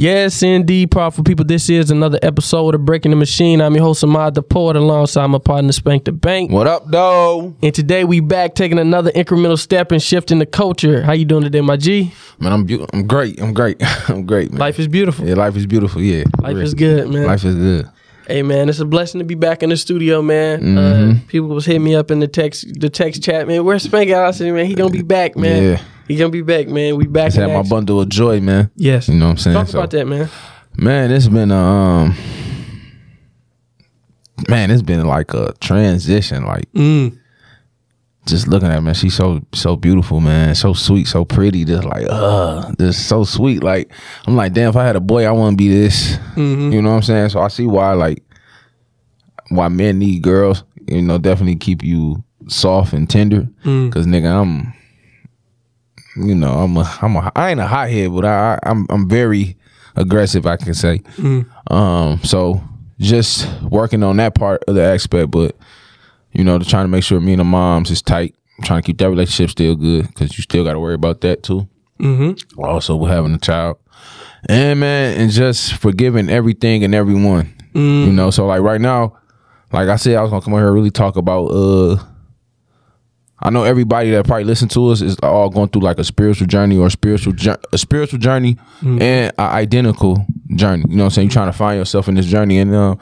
Yes, indeed, powerful people. This is another episode of Breaking the Machine. I'm your host, Ahmad the Poet, alongside my partner, Spank the Bank. What up, though? And today we back taking another incremental step and shifting the culture. How you doing today, my G? Man, I'm beau- I'm great. I'm great. I'm great, man. Life is beautiful. yeah, life is beautiful. Yeah, Life is good, man. Life is good. Hey, man, it's a blessing to be back in the studio, man. Mm-hmm. Uh, people was hitting me up in the text, the text chat, man. Where's Spank? I said, man, he gonna be back, man. Yeah. He gonna be back, man. We back. Had my bundle of joy, man. Yes. You know what I'm saying? Talk So- about that, man. Man, it's been a um, man, it's been like a transition. Like Mm. Just looking at her, man, she's so so beautiful, man. So sweet, so pretty. Just like uh, just so sweet. Like I'm like, damn, if I had a boy, I want to be this. Mm-hmm. You know what I'm saying? So I see why like why men need girls. You know, definitely keep you soft and tender. Mm. Cause nigga, I'm, you know, I'm a, I'm a, I ain't a hothead, but I, I I'm, I'm very aggressive. I can say. Um, so just working on that part of the aspect, but you know, to trying to make sure me and the moms is tight. trying to keep that relationship still good because you still got to worry about that too. Mm-hmm. Also, with having a child, and man, and just forgiving everything and everyone. You know, so like right now, like I said, I was gonna come on here and really talk about. uh I know everybody that probably listen to us is all going through like a spiritual journey or a spiritual a spiritual journey and an identical journey. You know what I'm saying? You're trying to find yourself in this journey, and uh,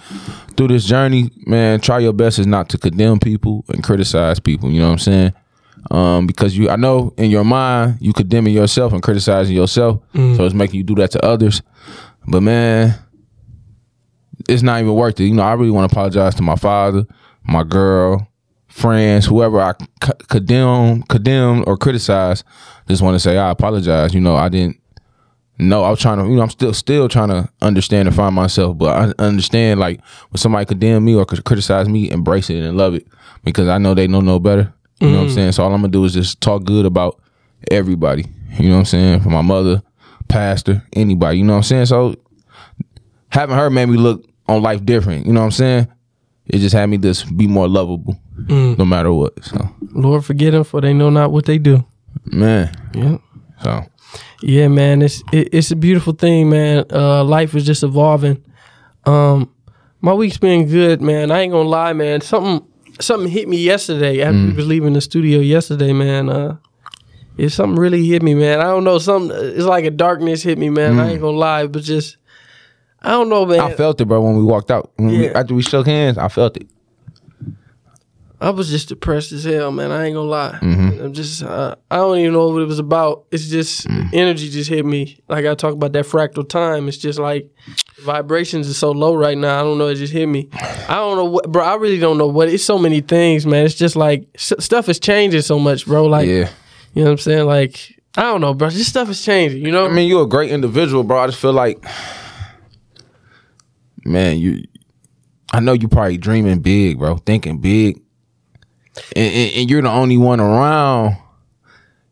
through this journey, man, try your best is not to condemn people and criticize people. You know what I'm saying? Um, because you, I know in your mind you condemning yourself and criticizing yourself, so it's making you do that to others. But man, it's not even worth it. You know, I really want to apologize to my father, my girl, friends, whoever I c- condemn, condemn or criticize. Just want to say I apologize. You know, I didn't know. I was trying to. You know, I'm still still trying to understand and find myself. But I understand like when somebody condemn me or cri- criticize me, embrace it and love it because I know they know no better. You know what I'm mm. saying? So all I'm gonna do is just talk good about everybody. You know what I'm saying? For my mother, pastor, anybody. You know what I'm saying? So having her made me look on life different. You know what I'm saying? It just had me just be more lovable, mm. no matter what. So Lord, forget them, for they know not what they do. man, Yeah. so Yeah, man, it's it, it's a beautiful thing, man. Uh, life is just evolving. Um, my week's been good, man. I ain't gonna lie, man. Something something hit me yesterday after we was leaving the studio yesterday, man. Uh, if something really hit me, man. I don't know. Something it's like a darkness hit me, man. I ain't gonna lie, but just I don't know, man. I felt it, bro. When we walked out, when we, after we shook hands, I felt it. I was just depressed as hell, man. I ain't gonna lie. Mm-hmm. I'm just, uh, I don't even know what it was about. It's just Mm. energy just hit me. Like I talk about that fractal time. It's just like vibrations are so low right now. I don't know. It just hit me. I don't know what, bro. I really don't know what. It's so many things, man. It's just like s- stuff is changing so much, bro. Like, yeah, you know what I'm saying? Like, I don't know, bro. This stuff is changing. You know? I mean, you're a great individual, bro. I just feel like, man, you. I know you probably dreaming big, bro, thinking big, and, and, and you're the only one around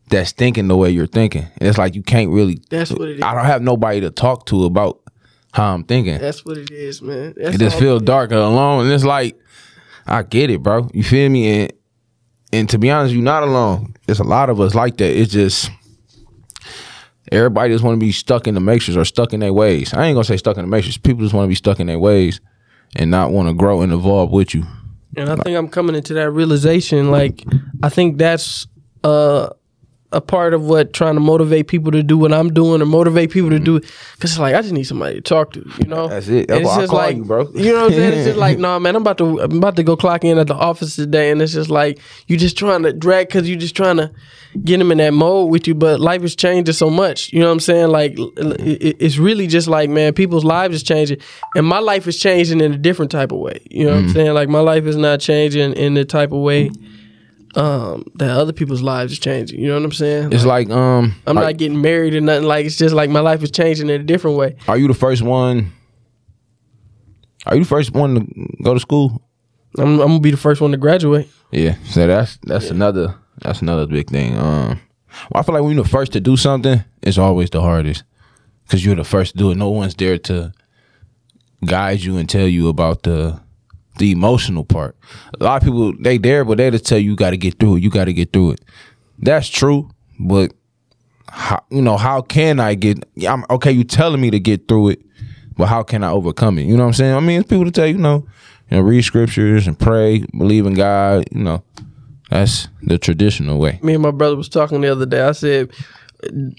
that's thinking the way you're thinking. It's like you can't really. That's what it is. I don't have nobody to talk to about how I'm thinking. That's what it is, man. That's It just feels feel dark and alone, and it's like I get it, bro. You feel me? And and to be honest, you're not alone. There's a lot of us like that. It's just everybody just want to be stuck in the matrix or stuck in their ways. I ain't gonna say stuck in the matrix. People just want to be stuck in their ways and not want to grow and evolve with you. And I think I'm coming into that realization. Like, I think that's uh, a part of what trying to motivate people to do what I'm doing or motivate people to do. Mm-hmm. Because it's like, I just need somebody to talk to, you know? That's it. That's it's just call like, you, bro. You know what I'm saying? It's just like, nah, man, I'm about to, I'm about to go clock in at the office today. And it's just like, you're just trying to drag because you're just trying to get them in that mode with you. But life is changing so much. You know what I'm saying? Like, mm-hmm. it- it- it's really just like, man, people's lives is changing. And my life is changing in a different type of way. You know what I'm mm-hmm. saying? Like, my life is not changing in the type of way um, that other people's lives is changing. You know what I'm saying? It's like um, I'm not getting married or nothing. Like, it's just like my life is changing in a different way. are you the first one? Are you the first one to go to school? I'm, I'm gonna be the first one to graduate. Yeah, so that's that's another that's another big thing. Um, well, I feel like when you're the first to do something, it's always the hardest because you're the first to do it. No one's there to guide you and tell you about the the emotional part. A lot of people they there, but they just tell you you got to get through it. You got to get through it. That's true, but how, you know, how can I get? I'm okay. You telling me to get through it, but how can I overcome it? You know what I'm saying? I mean, it's people to tell you, you know, you know, read scriptures and pray, believe in God. You know, that's the traditional way. Me and my brother was talking the other day. I said,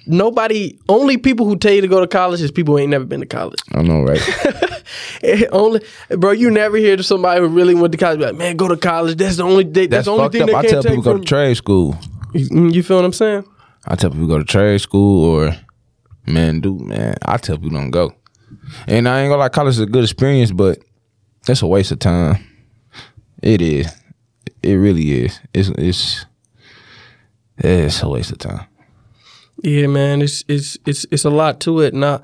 nobody, only people who tell you to go to college is people who ain't never been to college. I know, right? only, bro, you never hear to somebody who really went to college. Be like, man, go to college. That's the only. That's, That's the only thing up. I tell people go to trade school. you, you feel what I'm saying? I tell people go to trade school or man, dude, man. I tell people don't go. And I ain't gonna like college is a good experience, but that's a waste of time. It is. It really is. It's it's it's a waste of time. Yeah, man, it's it's it's it's a lot to it, and I,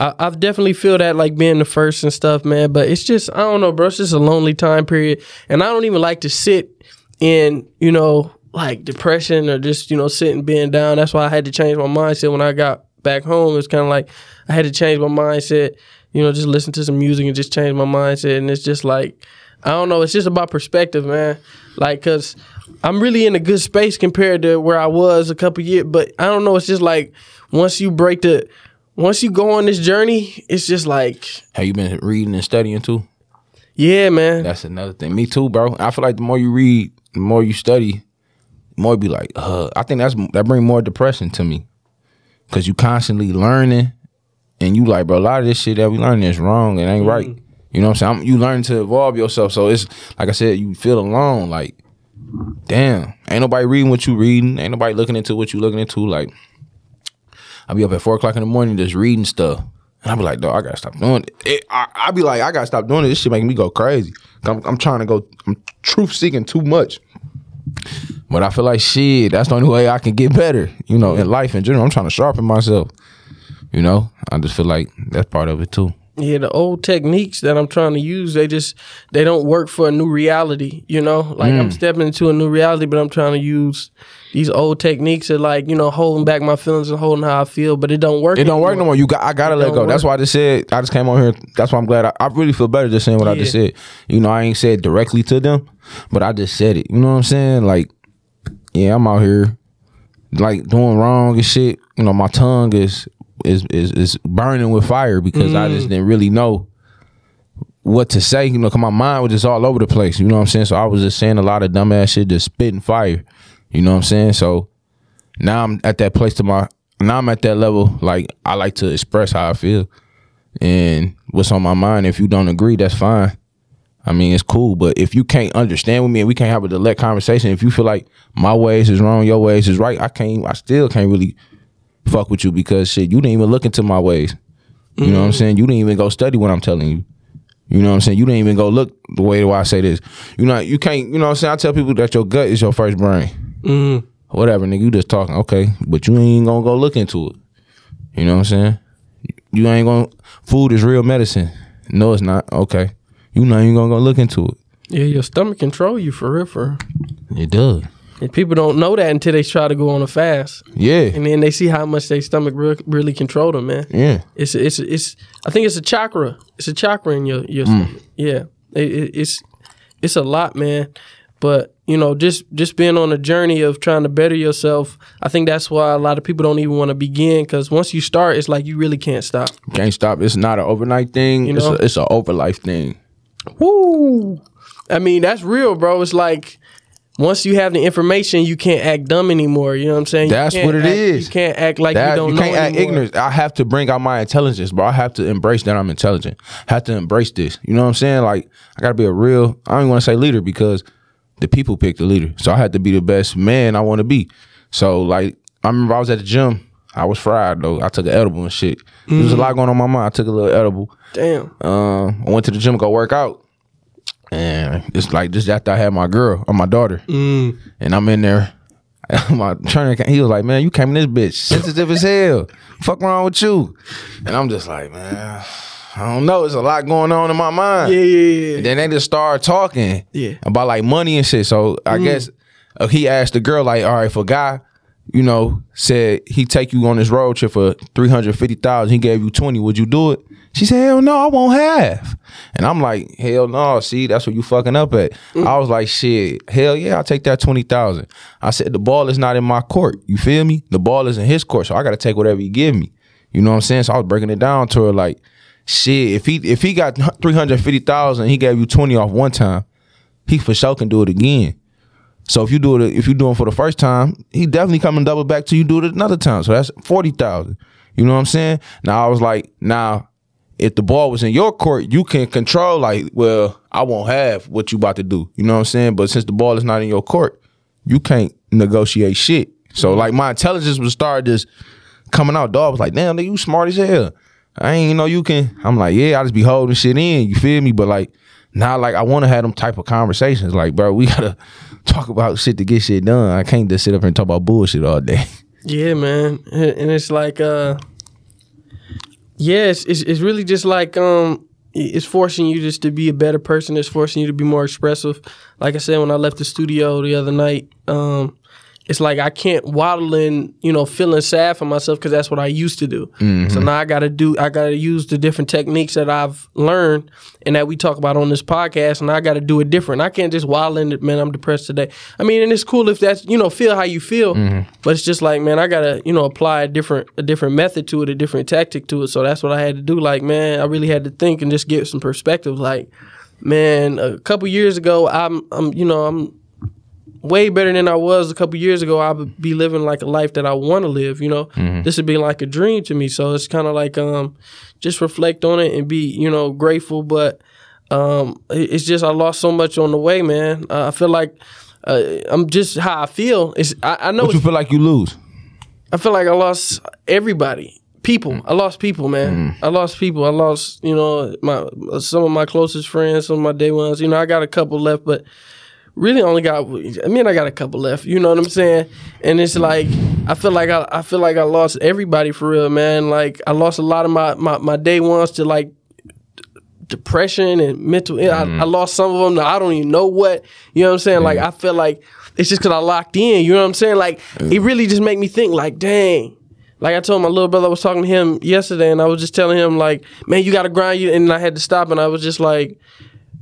I I've definitely feel that like being the first and stuff, man. But it's just I don't know, bro. It's just a lonely time period, and I don't even like to sit in you know like depression or just you know sitting being down. That's why I had to change my mindset when I got back home. It's kind of like I had to change my mindset. You know, just listen to some music and just change my mindset, and it's just like I don't know. It's just about perspective, man. Like, cause I'm really in a good space compared to where I was a couple years. But I don't know. It's just like once you break the, once you go on this journey, it's just like, Have you been reading and studying too? yeah, man. That's another thing. Me too, bro. I feel like the more you read, the more you study, the more you be like, uh, I think that's that bring more depression to me. Cause you constantly learning and you like, bro, a lot of this shit that we learning is wrong and ain't right. You know what I'm saying? I'm, you learn to evolve yourself. So it's like I said, you feel alone. Like, damn, ain't nobody reading what you reading. Ain't nobody looking into what you looking into. Like, I be up at four o'clock in the morning just reading stuff. And I'll be like, dog, I gotta stop doing it. it I, I be like, I gotta stop doing it. This shit making me go crazy. I'm, I'm trying to go, I'm truth seeking too much. But I feel like shit, that's the only way I can get better, you know, in life in general. I'm trying to sharpen myself. You know? I just feel like that's part of it too. Yeah, the old techniques that I'm trying to use, they just they don't work for a new reality. You know, like Mm. I'm stepping into a new reality, but I'm trying to use these old techniques of like you know holding back my feelings and holding how I feel, but it don't work. It don't work no more. You got I gotta let don't go. That's why I just said I just came on here. That's why I'm glad I, I really feel better just saying what I just said. You know, I ain't said directly to them, but I just said it. You know what I'm saying? Like, yeah, I'm out here like doing wrong and shit. You know, my tongue is is is is burning with fire because I Mm. just didn't really know what to say. You know, cause my mind was just all over the place. You know what I'm saying? So I was just saying a lot of dumbass shit, just spitting fire. You know what I'm saying? So now I'm at that place to my now I'm at that level like I like to express how I feel and what's on my mind. If you don't agree, that's fine. I mean, it's cool, but if you can't understand with me and we can't have a direct conversation, if you feel like my ways is wrong, your ways is right, I can't I still can't really fuck with you because shit, you didn't even look into my ways. You know what I'm saying? You didn't even go study what I'm telling you. You know what I'm saying? You didn't even go look the way why I say this. You know, you can't, you know what I'm saying? I tell people that your gut is your first brain Mhm. whatever, nigga. You just talking, okay, but you ain't gonna go look into it. You know what I'm saying? You ain't gonna. Food is real medicine. No, it's not. Okay, you not even gonna go look into it. Yeah, your stomach control you for real, for real. It does. And people don't know that until they try to go on a fast, Yeah, and then they see how much their stomach re- really control them, man. yeah. It's it's it's. I think it's a chakra. It's a chakra in your your Mm. stomach. Yeah, it, it, it's it's a lot, man. But you know, just just being on a journey of trying to better yourself, I think that's why a lot of people don't even want to begin. Because once you start, it's like you really can't stop. Can't stop. It's not an overnight thing. You it's know? a, it's an over life thing. Woo! I mean, that's real, bro. It's like once you have the information, you can't act dumb anymore. You know what I'm saying? That's what it act- is. You can't act like That you don't you can't act anymore. ignorant. I have to bring out my intelligence, bro. I have to embrace that I'm intelligent. I have to embrace this. You know what I'm saying? Like I gotta be a real. I don't even want to say leader because the people pick the leader. So I had to be the best man I want to be. So like I remember I was at the gym. I was fried though. I took an edible and shit. There was a lot going on in my mind. I took a little edible. Damn. Um, I went to the gym to go work out. And it's like just after I had my girl or my daughter. Mm. And I'm in there. My trainer, he was like, "Man, you came in this bitch sensitive as hell. Fuck wrong with you?" And I'm just like, "Man, I don't know. It's a lot going on in my mind." Yeah, yeah, yeah. And then they just start talking, Yeah. about like money and shit. So I guess uh, he asked the girl, like, "All right, if a guy, you know, said he take you on this road trip for three hundred fifty thousand, he gave you twenty, would you do it?" She said, hell no, I won't have. And I'm like, hell no, see, that's what you fucking up at. Mm. I was like, shit, hell yeah, I'll take that 20,000. I said, the ball is not in my court. You feel me? The ball is in his court, so I got to take whatever he give me. You know what I'm saying? So I was breaking it down to her like, shit, if he if he got 350,000, he gave you 20 off one time, he for sure can do it again. So if you do it, if you do it for the first time, he definitely coming double back till you do it another time. So that's forty thousand. You know what I'm saying? Now I was like, now if the ball was in your court, you can control. Like, well, I won't have what you about to do. You know what I'm saying? But since the ball is not in your court, you can't negotiate shit. So like my intelligence was started just coming out. Dog was like, damn, nigga, you smart as hell. I ain't know you can. I'm like, yeah, I just be holding shit in. You feel me? But like now, like I want to have them type of conversations. Like, bro, we gotta talk about shit to get shit done. I can't just sit up here and talk about bullshit all day. Yeah, man, and it's like, uh, yeah, it's, it's it's really just like um, it's forcing you just to be a better person. It's forcing you to be more expressive. Like I said, when I left the studio the other night, um, it's like I can't waddle in, you know, feeling sad for myself because that's what I used to do. Mm-hmm. So now I got to do, I got to use the different techniques that I've learned and that we talk about on this podcast, and I got to do it different. I can't just waddle in it, man. I'm depressed today. I mean, and it's cool if that's, you know, feel how you feel, mm-hmm. but it's just like, man, I got to, you know, apply a different, a different method to it, a different tactic to it. So that's what I had to do. Like, man, I really had to think and just get some perspective. Like, man, a couple years ago, I'm, I'm, you know, I'm way better than I was a couple years ago. I would be living like a life that I want to live. You know, mm-hmm. this would be like a dream to me. So it's kind of like um, just reflect on it and be you know grateful. But um, it's just I lost so much on the way, man. Uh, I feel like uh, I'm just how I feel. It's I, I know. What you feel like you lose? I feel like I lost everybody. People, mm. I lost people, man. Mm. I lost people. I lost, you know, my some of my closest friends, some of my day ones. You know, I got a couple left, but really only got I mean I got a couple left, you know what I'm saying? And it's like I feel like I, I feel like I lost everybody for real, man. Like I lost a lot of my my, my day ones to like depression and mental mm. I, I, lost some of them to I don't even know what, you know what I'm saying? Like I feel like it's just cuz I locked in, you know what I'm saying? Like it really just made me think like, dang, like I told my little brother, I was talking to him yesterday, and I was just telling him like, man, you got to grind you, and I had to stop, and I was just like,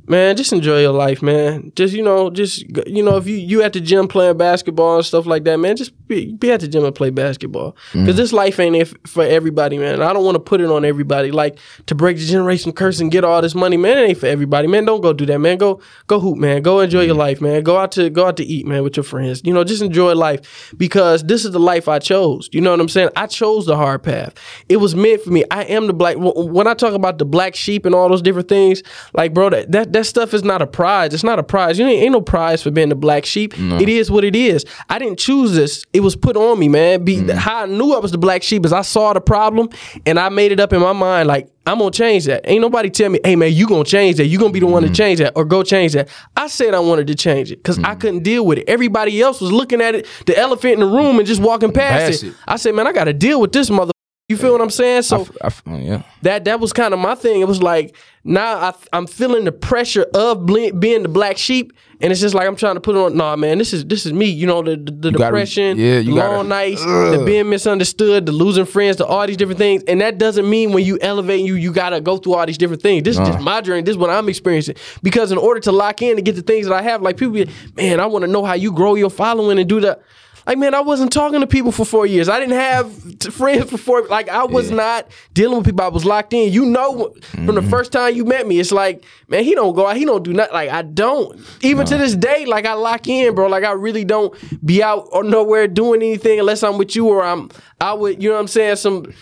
Man, just enjoy your life, man. Just you know, just you know, if you you at the gym playing basketball and stuff like that, man, just be, be at the gym and play basketball. Because mm. this life ain't for everybody, man. I don't want to put it on everybody. Like to break the generation curse and get all this money, man. It ain't for everybody, man. Don't go do that, man. Go go hoop, man. Go enjoy mm. your life, man. Go out to go out to eat, man, with your friends. You know, just enjoy life because this is the life I chose. You know what I'm saying? I chose the hard path. It was meant for me. I am the black. When I talk about the black sheep and all those different things, like bro, that that that stuff is not a prize. It's not a prize. You ain't, ain't no prize for being the black sheep. No. It is what it is. I didn't choose this. It was put on me, man. Be, mm. How I knew I was the black sheep is I saw the problem and I made it up in my mind like I'm gonna change that. Ain't nobody tell me, hey man, you gonna change that. You gonna be the one mm. to change that or go change that. I said I wanted to change it because mm. I couldn't deal with it. Everybody else was looking at it, the elephant in the room, and just walking past Pass it. it. I said, man, I got to deal with this mother. You feel what I'm saying? So I, I, yeah. that that was kind of my thing. It was like now I, am feeling the pressure of being the black sheep, and it's just like I'm trying to put on. Nah, man, this is this is me. You know the the, the depression, gotta, yeah, you long gotta, nights, ugh. the being misunderstood, the losing friends, the all these different things, and that doesn't mean when you elevate you you gotta go through all these different things. This uh. is just my journey. This is what I'm experiencing. Because in order to lock in and get the things that I have, like people, man, I want to know how you grow your following and do that like, man, I wasn't talking to people for four years. I didn't have t- friends for four. Like, I was yeah. not dealing with people. I was locked in. You know, from mm-hmm. the first time you met me, it's like, man, he don't go out. He don't do nothing. Like, I don't. Even no. to this day, like, I lock in, bro. Like, I really don't be out or nowhere doing anything unless I'm with you or I'm I would. you know what I'm saying? Some.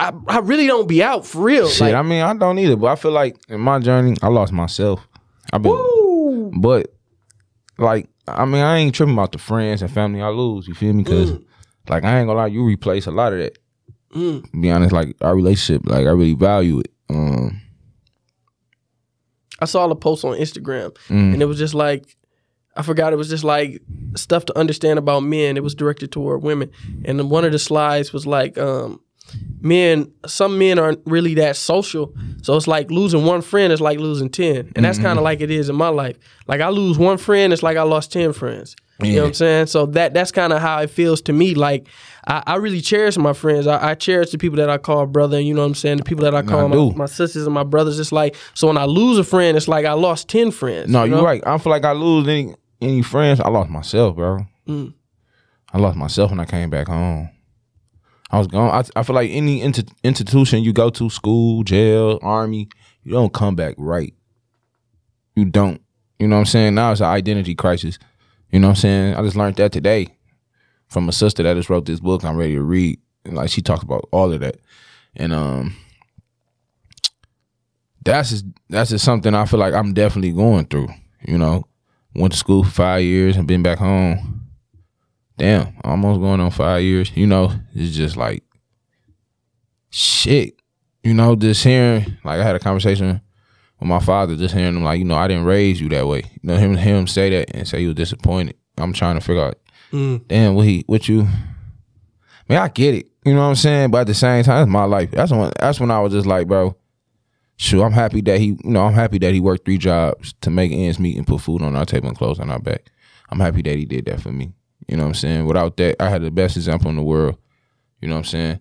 I, I really don't be out for real. Shit, like, I mean, I don't either, but I feel like in my journey, I lost myself. I've been, Woo! but like I mean, I ain't tripping about the friends and family I lose. You feel me? Because mm. like I ain't gonna lie, you replace a lot of that. Mm. Be honest, like our relationship, like I really value it. Um, I saw a post on Instagram, mm. and it was just like I forgot it was just like stuff to understand about men. It was directed toward women, and one of the slides was like, um, men some men aren't really that social so it's like losing one friend is like losing 10 and that's mm-hmm. kind of like it is in my life like i lose one friend it's like i lost 10 friends You know what I'm saying? So that that's kind of how it feels to me. Like I, I really cherish my friends. I, I, cherish the people that I call brother. You know what I'm saying? The people that I call I my, my, sisters and my brothers. It's like so when I lose a friend, it's like I lost ten friends. No, you are right. I feel like I lose any any friends. I lost myself, bro. Mm. I lost myself when I came back home. I was gone. I, I feel like any inter, institution you go to, school, jail, army, you don't come back right. You don't. You know what I'm saying? Now it's an identity crisis. You know what I'm saying? I just learned that today from a sister that just wrote this book I'm ready to read. And like she talks about all of that. And um that's just that's just something I feel like I'm definitely going through. You know, went to school for five years and been back home damn, almost going on five years. You know, it's just like shit. You know, just hearing like I had a conversation with my father, just hearing him like, you know, I didn't raise you that way. You know, him him say that and say he was disappointed. I'm trying to figure out, mm. damn, what he what you. I mean, I get it. You know what I'm saying? But at the same time, it's my life. That's when that's when I was just like, bro, sure, I'm happy that he, you know, I'm happy that he worked three jobs to make ends meet and put food on our table and clothes on our back. I'm happy that he did that for me. You know what I'm saying? Without that, I had the best example in the world. You know what I'm saying?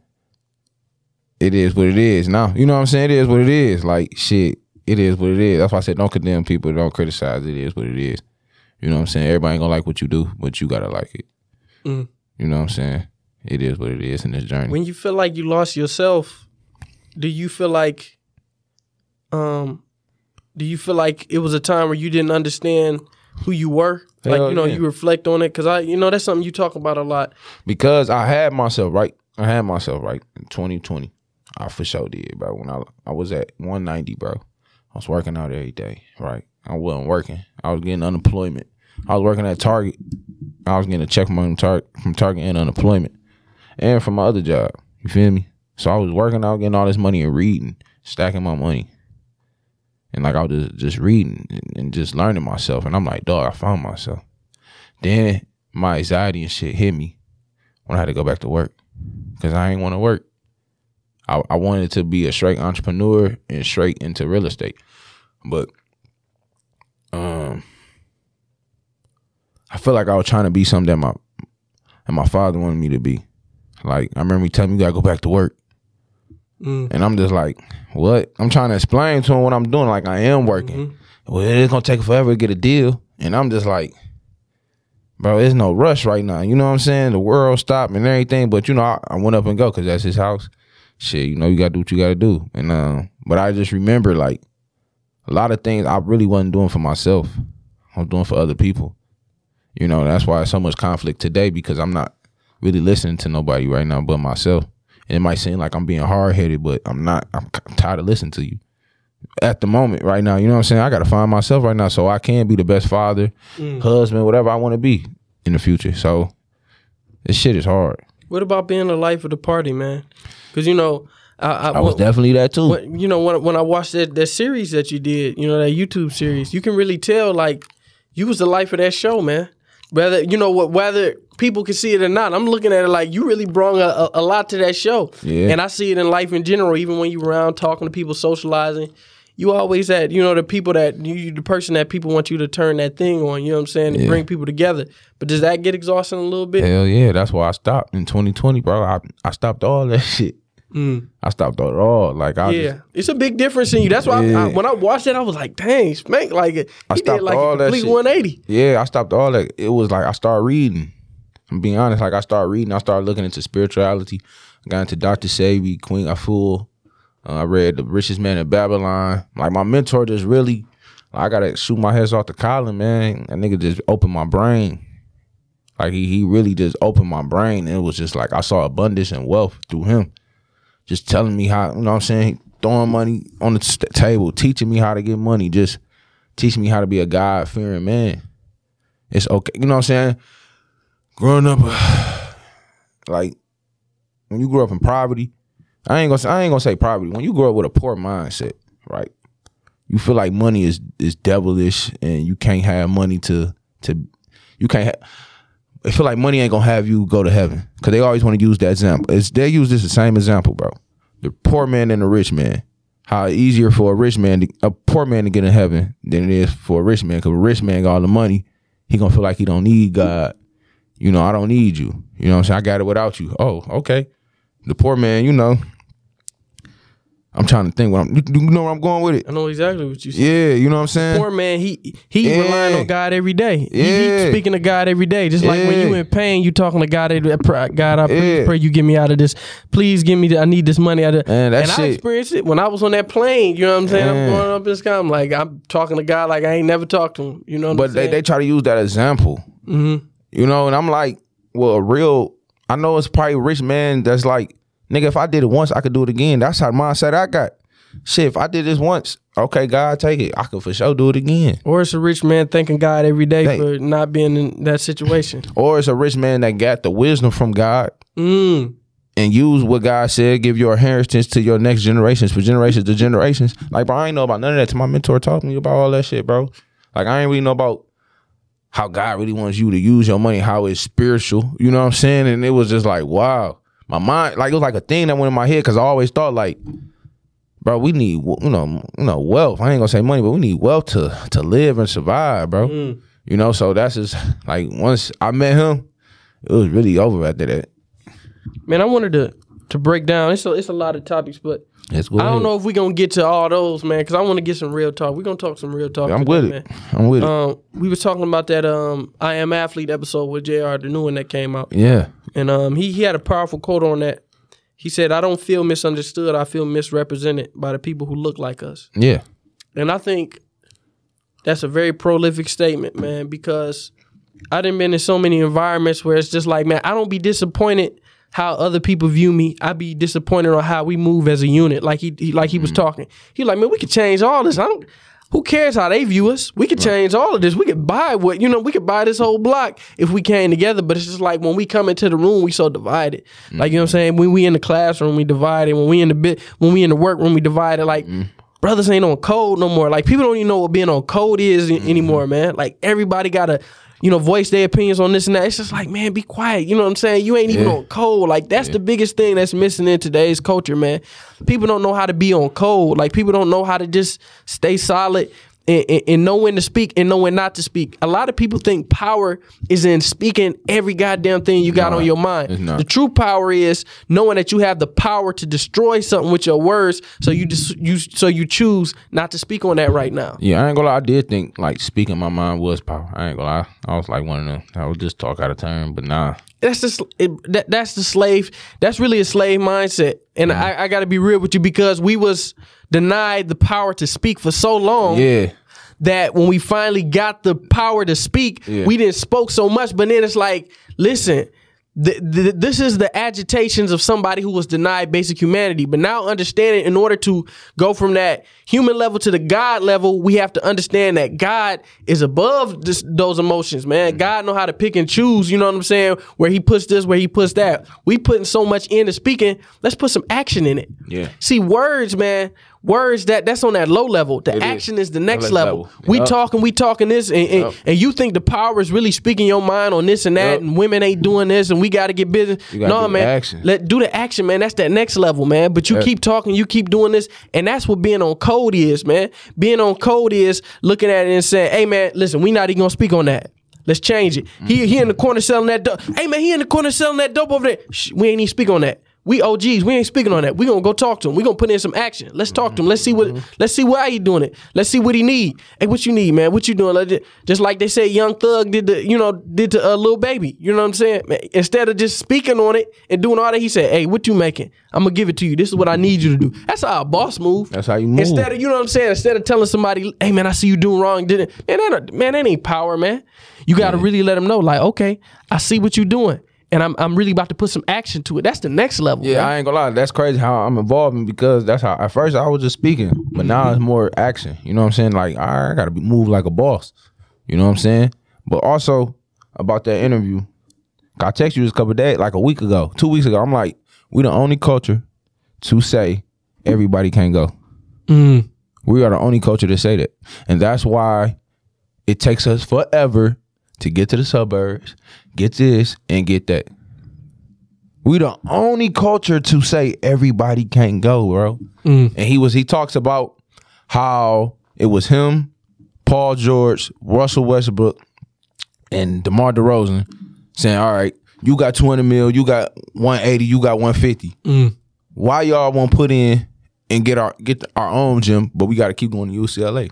It is what it is. Now, you know what I'm saying? It is what it is. Like shit, it is what it is. That's why I said don't condemn people, don't criticize. It is what it is. You know what I'm saying? Everybody ain't gonna like what you do, but you gotta like it. Mm. You know what I'm saying? It is what it is in this journey. When you feel like you lost yourself, do you feel like um do you feel like it was a time where you didn't understand who you were? Like Hell you know, yeah. you reflect on it because I, you know, that's something you talk about a lot. Because I had myself right. I had myself right in 2020. I for sure did, bro. When I I was at 190, bro. I was working out every day, right? I wasn't working. I was getting unemployment. I was working at Target. I was getting a check from Target, from Target and unemployment, and from my other job. You feel me? So I was working out, getting all this money and reading, stacking my money and like I was just, just reading and just learning myself, and I'm like, dog, I found myself. Then my anxiety and shit hit me when I had to go back to work because I ain't want to work. I, I wanted to be a straight entrepreneur and straight into real estate, but um, I feel like I was trying to be something that my and my father wanted me to be. Like I remember he telling me you gotta go back to work. Mm. And I'm just like, what? I'm trying to explain to him what I'm doing. Like I am working. Mm-hmm. Well, it's gonna take forever to get a deal. And I'm just like, bro, there's no rush right now. You know what I'm saying? The world stopped and everything. But you know, I, I went up and go because that's his house. Shit, you know, you gotta do what you gotta do. And uh, but I just remember like a lot of things I really wasn't doing for myself. I was doing for other people. You know, that's why so much conflict today because I'm not really listening to nobody right now but myself. And it might seem like I'm being hard headed, but I'm not. I'm tired of listening to you at the moment right now. You know what I'm saying? I got to find myself right now so I can be the best father, mm. husband, whatever I want to be in the future. So this shit is hard. What about being the life of the party, man? Because you know. I, I, I, was definitely that too. When, you know, when when I watched that that series that you did, you know, that YouTube series, you can really tell like you was the life of that show, man. Whether you know what, whether people can see it or not, I'm looking at it like you really brought a, a, a lot to that show. Yeah. And I see it in life in general. Even when you're around talking to people, socializing, you always had you know the people that you the person that people want you to turn that thing on. You know what I'm saying? Yeah. Bring people together. But does that get exhausting a little bit? Hell yeah, that's why I stopped in 2020, bro. I I stopped all that shit. Mm. I stopped it all. Like I yeah, just, it's a big difference in you. That's why yeah. I, I, when I watched it, I was like, "Dang, Spank!" Like he I stopped did like all a complete 180. Yeah, I stopped all that. It was like I started reading. I'm being honest. Like I started reading. I started looking into spirituality. I got into Dr. Sebi, Queen Afua. Uh, I read The Richest Man in Babylon. Like my mentor just really, I gotta shoot my head off the collar, man. That nigga just opened my brain. Like he he really just opened my brain. And it was just like I saw abundance and wealth through him just telling me how, you know what I'm saying, throwing money on the table, teaching me how to get money, just teaching me how to be a God fearing man. It's okay. You know what I'm saying? Growing up, like, when you grew up in poverty, I ain't gonna say, I ain't gonna say poverty. When you grow up with a poor mindset, right? You feel like money is is devilish, and you can't have money to to you can't. have I feel like money ain't gonna have you go to heaven because they always want to use that example. It's, they use this the same example, bro. The poor man and the rich man. How easier for a rich man, to, a poor man to get in heaven than it is for a rich man because a rich man got all the money he gonna feel like he don't need God. You know, I don't need you. You know I'm saying? I got it without you. Oh, okay. The poor man, you know. I'm trying to think what I'm you know where I'm going with it. I know exactly what you said. Yeah, you know what I'm saying? Poor man, he he Yeah. relying on God every day. He, Yeah. he speaking to God every day. Just like when you Yeah. in pain, you talking to God. God, I please Yeah. pray you get me out of this. Please give me. The, I need this money out of. Man, and I experienced it when I was on that plane. You know what I'm saying? I'm going up in the sky. I'm like, I'm talking to God like I ain't never talked to him. You know what But I'm they, saying? they try to use that example. mm-hmm. You know, and I'm like, well, a real I know it's probably rich man that's like, nigga, if I did it once, I could do it again. That's how the mindset I got. Shit, if I did this once, okay, God take it. I could for sure do it again. Or it's a rich man thanking God every day for not being in that situation. Or it's a rich man that got the wisdom from God Mm. and use what God said, give your inheritance to your next generations, for generations to generations. Like, bro, I ain't know about none of that till my mentor taught me about all that shit, bro. Like, I ain't really know about how God really wants you to use your money, how it's spiritual. You know what I'm saying? And it was just like, wow. My mind, like, it was like a thing that went in my head because I always thought, like, bro, we need, you know, you know, wealth. I ain't gonna say money, but we need wealth to to live and survive, bro. Mm. You know, so that's just like once I met him, it was really over after that. Man, I wanted to to break down. It's a, it's a lot of topics, but Let's go I don't ahead. know if we're gonna get to all those, man, because I want to get some real talk. We're gonna talk some real talk. I'm today, with man. it. I'm with it. Um, we was talking about that um I am athlete episode with Jr. The new one that came out, yeah. and um he he had a powerful quote on that. He said, "I don't feel misunderstood. I feel misrepresented by the people who look like us." Yeah. And I think that's a very prolific statement, man, because I done been in so many environments where it's just like, man, I don't be disappointed how other people view me. I'd be disappointed on how we move as a unit. Like he, he like he was mm. talking. He like, man, we could change all this. I don't who cares how they view us? We could change all of this. We could buy what you know. We could buy this whole block if we came together. But it's just like when we come into the room, we so divided. Like you know what I'm mm-hmm. saying. When we in the classroom, we divided. When we in the bit, when we in the workroom, we divided. Like mm-hmm. brothers ain't on code no more. Like people don't even know what being on code is Mm-hmm. anymore, man. Like everybody gotta, you know, voice their opinions on this and that. It's just like, man, be quiet. You know what I'm saying? You ain't even Yeah. on code. Like that's the biggest thing that's missing in today's culture, man. People don't know how to be on code. Like people don't know how to just stay solid. And, and, and know when to speak and know when not to speak. A lot of people think power is in speaking every goddamn thing you got Nah, on your mind. The true power is knowing that you have the power to destroy something with your words. So you just you so you choose not to speak on that right now. Yeah, I ain't gonna lie. I did think like speaking my mind was power. I ain't gonna lie. I was like one of them. I would just talk out of turn, but nah. That's just that, that's the slave. That's really a slave mindset. And I, I got to be real with you because we was denied the power to speak for so long. Yeah. that when we finally got the power to speak, Yeah. we didn't spoke so much. But then it's like, listen, th- th- this is the agitations of somebody who was denied basic humanity. But now understanding, in order to go from that human level to the God level, we have to understand that God is above this, those emotions, man. Mm-hmm. God know how to pick and choose. You know what I'm saying? Where He puts this, where He puts that. We putting so much into speaking. Let's put some action in it. Yeah. See, words, man. Words that that's on that low level. The It is. action is the next level. level. We Yup. talking, we talking this, and, and, Yup. and you think the power is really speaking your mind on this and that, Yup. and women ain't doing this, and we got to get busy. No, man, action. let do the action, man. That's that next level, man. But you keep talking, you keep doing this, and that's what being on code is, man. Being on code is looking at it and saying, "Hey, man, listen, we not even gonna speak on that." Let's change it. He he in the corner selling that dope. Hey man, he in the corner selling that dope over there. Shh, we ain't even speak on that. We OGs, we ain't speaking on that. We gonna go talk to him. We gonna put in some action. Let's talk to him. Let's see what let's see why he doing it. Let's see what he need. Hey, what you need, man? What you doing? Like, Just like they say, Young Thug did the you know did to a uh, Lil Baby. You know what I'm saying? Man, instead of just speaking on it and doing all that, he said, "Hey, what you making? I'm gonna give it to you. This is what I need you to do." That's how a boss move. That's how you move. Instead of you know what I'm saying. Instead of telling somebody, "Hey man, I see you doing wrong," didn't man? That man, that ain't power, man. You got to really let them know, like, okay, I see what you're doing, and I'm I'm really about to put some action to it. That's the next level. Yeah, man. I ain't gonna lie. That's crazy how I'm evolving because that's how at first I was just speaking, but now it's more action. You know what I'm saying? Like I gotta be move like a boss. You know what I'm saying? But also about that interview, I texted you this couple days, like a week ago, two weeks ago. I'm like, we the only culture to say everybody can't go. Mm. We are the only culture to say that, and that's why it takes us forever to get to the suburbs, get this, and get that. We the only culture to say everybody can't go, bro. Mm. And he was he talks about how it was him, Paul George, Russell Westbrook, and DeMar DeRozan saying, "All right, you got 200 mil, you got 180, you got 150. Mm. Why y'all won't put in and get our get our own gym, but we got to keep going to UCLA?"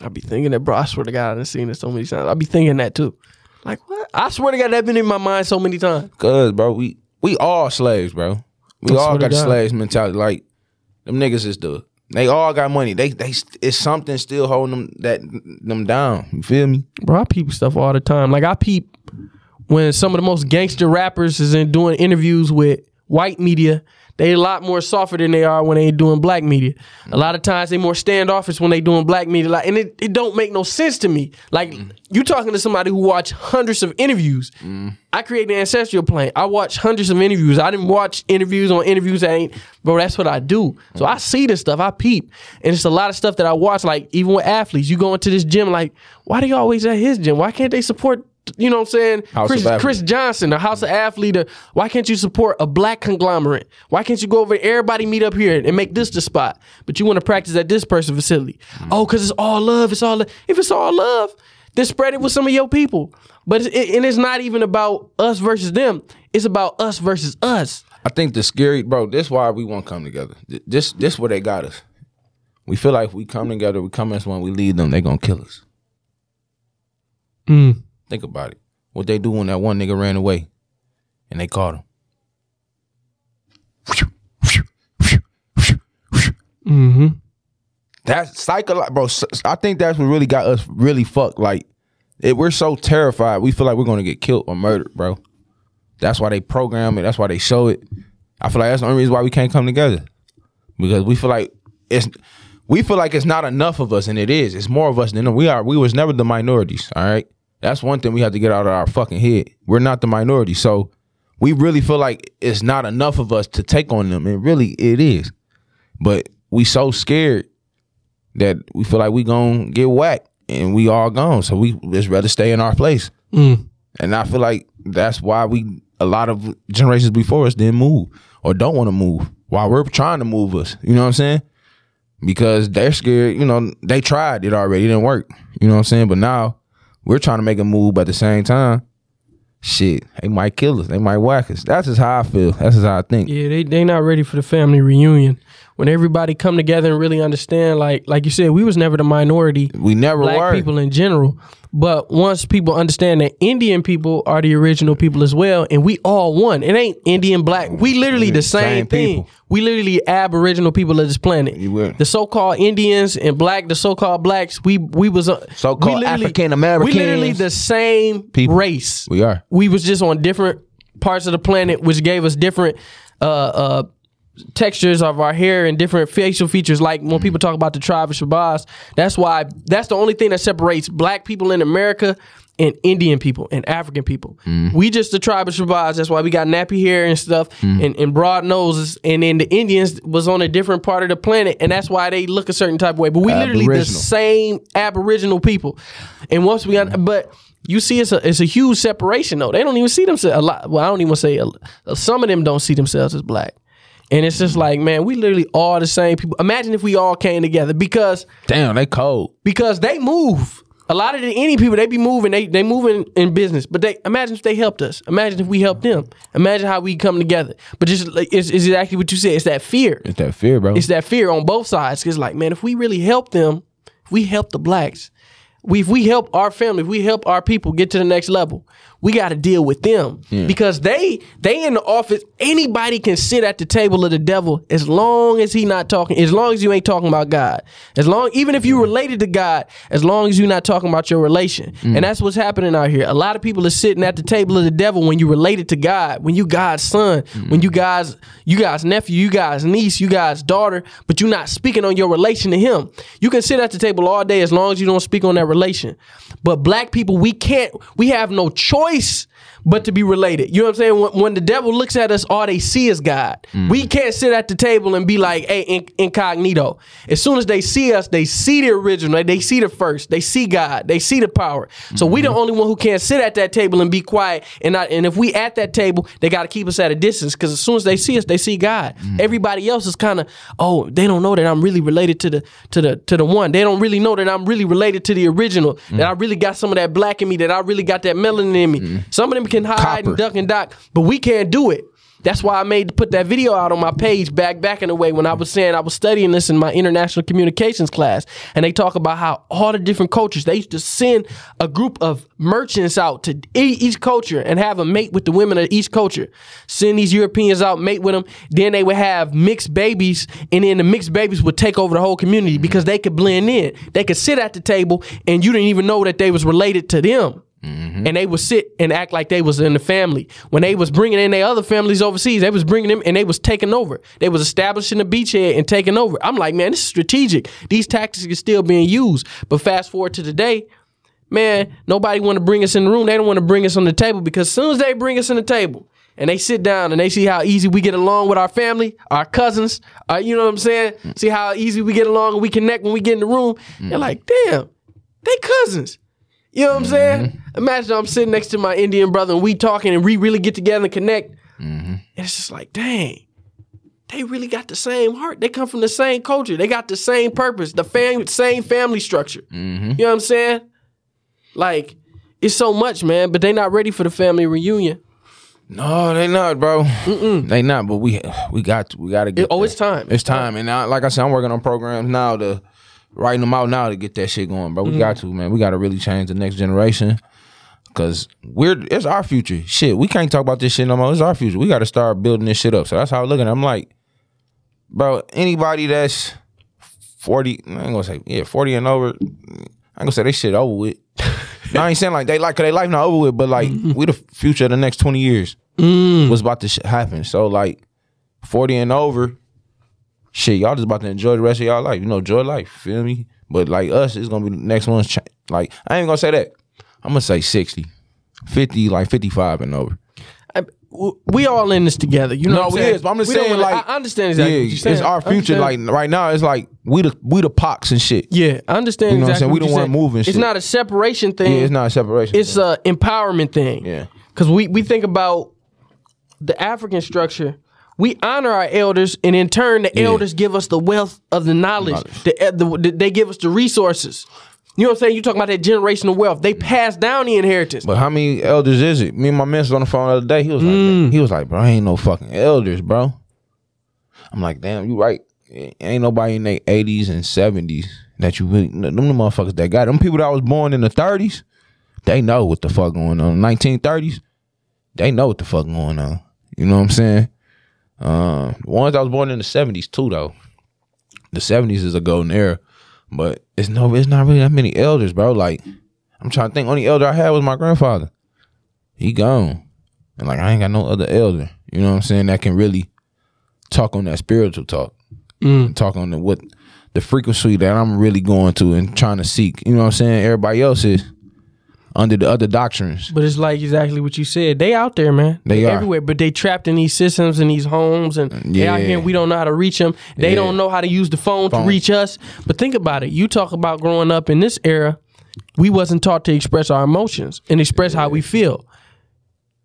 I be thinking that, bro. I swear to God, I've seen it so many times. I be thinking that too. Like what? I swear to God, that been in my mind so many times. Cause bro, we we all slaves, bro. We I all got the God. slaves mentality. Like them niggas is the they all got money. They they it's something still holding them that them down. You feel me? Bro, I peep stuff all the time. Like I peep when some of the most gangster rappers is in doing interviews with white media. They a lot more softer than they are when they doing black media. A lot of times they more standoffish when they doing black media. Like, and it, it don't make no sense to me. Like you talking to somebody who watch hundreds of interviews. I create the ancestral plane. I watch hundreds of interviews. I didn't watch interviews on interviews that ain't, bro. That's what I do. So I see this stuff. I peep, and it's a lot of stuff that I watch. Like even with athletes, you go into this gym. Like, why do you always at his gym? Why can't they support? You know what I'm saying? House Chris, Chris Johnson, the house of athlete. Why can't you support a black conglomerate? Why can't you go over everybody meet up here and make this the spot? But you want to practice at this person facility. Oh, because it's all love. It's all love. If it's all love, then spread it with some of your people. But it's, it, and it's not even about us versus them. It's about us versus us. I think the scary bro, this why we won't come together. This this where they got us. We feel like if we come together, we come as one, we lead them, they gonna kill us. Mm. Think about it. What they do when that one nigga ran away and they caught him. Mm-hmm. That's psycho, bro. I think that's what really got us really fucked. Like, it, we're so terrified, we feel like we're gonna get killed or murdered, bro. That's why they program it. That's why they show it. I feel like that's the only reason why we can't come together because we feel like it's we feel like it's not enough of us, and it is. It's more of us than them. We are. We was never the minorities. All right, that's one thing we have to get out of our fucking head. We're not the minority, so we really feel like it's not enough of us to take on them, and really it is. But we so scared that we feel like we gonna get whacked and we all gone. So we just rather stay in our place. Mm. And I feel like that's why we a lot of generations before us didn't move or don't want to move while we're trying to move us. You know what I'm saying? Because they're scared, you know, they tried it already, it didn't work. You know what I'm saying? But now we're trying to make a move, but at the same time, shit, they might kill us. They might whack us. That's just how I feel. That's just how I think. Yeah, they they not ready for the family reunion. When everybody come together and really understand, like like you said, we was never the minority. We never black were. people in general. But once people understand that Indian people are the original people as well, and we all one. It ain't Indian black. We literally the same, Same thing. people. We literally aboriginal people of this planet. The so-called Indians and black, the so-called blacks, we we was uh, So-called African Americans. We literally the same People. race. We are. We was just on different parts of the planet, which gave us different uh uh textures of our hair and different facial features. Like when people talk about the tribe of Shabazz, that's why that's the only thing that separates black people in America and Indian people and African people. Mm-hmm. We just the tribe of Shabazz. That's why we got nappy hair and stuff mm-hmm. and, and broad noses. And then the Indians was on a different part of the planet, and that's why they look a certain type of way. But we literally the same Aboriginal people. And once we got, but you see, it's a it's a huge separation though. They don't even see themselves a lot. Well, I don't even say a, some of them don't see themselves as black. And it's just like, man, we literally all the same people. Imagine if we all came together because Damn, they cold. because they move. A lot of the Indian people, they be moving, they they moving in business. But they imagine if they helped us. Imagine if we helped them. Imagine how we come together. But just like it's, it's exactly what you said. It's that fear. It's that fear, bro. It's that fear on both sides. It's like, man, if we really help them, if we help the blacks, we if we help our family, if we help our people get to the next level, we got to deal with them because they they in the office. Anybody can sit at the table of the devil as long as he not talking. As long as you ain't talking about God. As long even if you related to God, as long as you're not talking about your relation. Mm. And that's what's happening out here. A lot of people are sitting at the table of the devil when you related to God, when you God's son, mm. when you guys you guys nephew, you guys niece, you guys daughter, but you're not speaking on your relation to him. You can sit at the table all day as long as you don't speak on that relation. But black people, we can't, we have no choice choice but to be related. You know what I'm saying? When, when the devil looks at us, all they see is God. Mm. We can't sit at the table and be like, hey, in- incognito. As soon as they see us, they see the original, they see the first, they see God, they see the power. So we the mm-hmm. only one who can't sit at that table and be quiet. And not, and if we at that table, they got to keep us at a distance because as soon as they see us, they see God. Mm-hmm. Everybody else is kind of, oh, they don't know that I'm really related to the to the to the one. They don't really know that I'm really related to the original. That mm. I really got some of that black in me. That I really got that melanin in me. Mm-hmm. Some of them can hide Copper. and duck and dock, but we can't do it. That's why I made put that video out on my page back back in the way when I was saying I was studying this in my international communications class, and they talk about how all the different cultures they used to send a group of merchants out to each culture and have them mate with the women of each culture. Send these Europeans out, mate with them. Then they would have mixed babies, and then the mixed babies would take over the whole community because they could blend in. They could sit at the table, and you didn't even know that they was related to them and they would sit and act like they was in the family. When they was bringing in their other families overseas, they was bringing them and they was taking over. They was establishing a beachhead and taking over. I'm like, man, this is strategic. These tactics are still being used. But fast forward to today, man, nobody want to bring us in the room. They don't want to bring us on the table because as soon as they bring us in the table and they sit down and they see how easy we get along with our family, our cousins, uh, you know what I'm saying? See how easy we get along and we connect when we get in the room. They're like, damn, they cousins. You know what I'm saying? Imagine I'm sitting next to my Indian brother and we talking and we really get together and connect. And it's just like, dang, they really got the same heart. They come from the same culture. They got the same purpose, the fam- same family structure. Mm-hmm. You know what I'm saying? Like, it's so much, man, but they not ready for the family reunion. No, they not, bro. They not. But we we got to, we got to get. It- oh, there. it's time. It's time. And now, like I said, I'm working on programs now to writing them out now to get that shit going, bro. We got mm-hmm. to, man. We got to really change the next generation. Cause we're it's our future. Shit, we can't talk about this shit no more. It's our future. We got to start building this shit up. So that's how I'm looking. at it. I'm like, bro, anybody that's forty, I ain't gonna say yeah, forty and over. I ain't gonna say they shit over with. No, I ain't saying like they like 'cause they life not over with, but like we the future of the next twenty years. Mm. What's about to sh- happen? So like forty and over, shit, y'all just about to enjoy the rest of y'all life. You know, enjoy life. Feel me? But like us, it's gonna be the next one's cha- like I ain't gonna say that. I'm gonna say 60, 50, like fifty five and over. I- we all in this together. You know No, what I'm we saying? is, but I'm just We saying, like, I understand exactly yeah, what you're it's our future. Like right now, it's like we the we the pox and shit. Yeah, I understand. You know what I'm exactly saying? We don't move and It's shit. not a separation thing. Yeah, it's not a separation. It's a empowerment thing. Yeah. Because we we think about the African structure. We honor our elders, and in turn, the elders give us the wealth of the knowledge. Knowledge. The, the, the- they give us the resources. You know what I'm saying? You talking about that generational wealth. They pass down the inheritance. But how many elders is it? Me and my man was on the phone the other day. He was Mm. like, he was like, bro, ain't no fucking elders, bro. I'm like, damn, you right. Ain't nobody in their 80s and 70s that you really, them the motherfuckers that got it. them people that was born in the 30s. They know what the fuck going on. 1930s, they know what the fuck going on. You know what I'm saying? Uh, the ones that was born in the 70s too, though. The 70s is a golden era, but it's no, it's not really that many elders, bro. Like, I'm trying to think. Only elder I had was my grandfather. He gone, and like I ain't got no other elder. You know what I'm saying? That can really talk on that spiritual talk, and talk on the what the frequency that I'm really going to and trying to seek. You know what I'm saying? Everybody else is under the other doctrines. But it's like exactly what you said. They out there, man. They are. everywhere, but they trapped in these systems and these homes, and they out Yeah. here. and We don't know how to reach them. They Yeah. don't know how to use the phone, Phone. to reach us. But think about it. You talk about growing up in this era. We wasn't taught to express our emotions and express how we feel.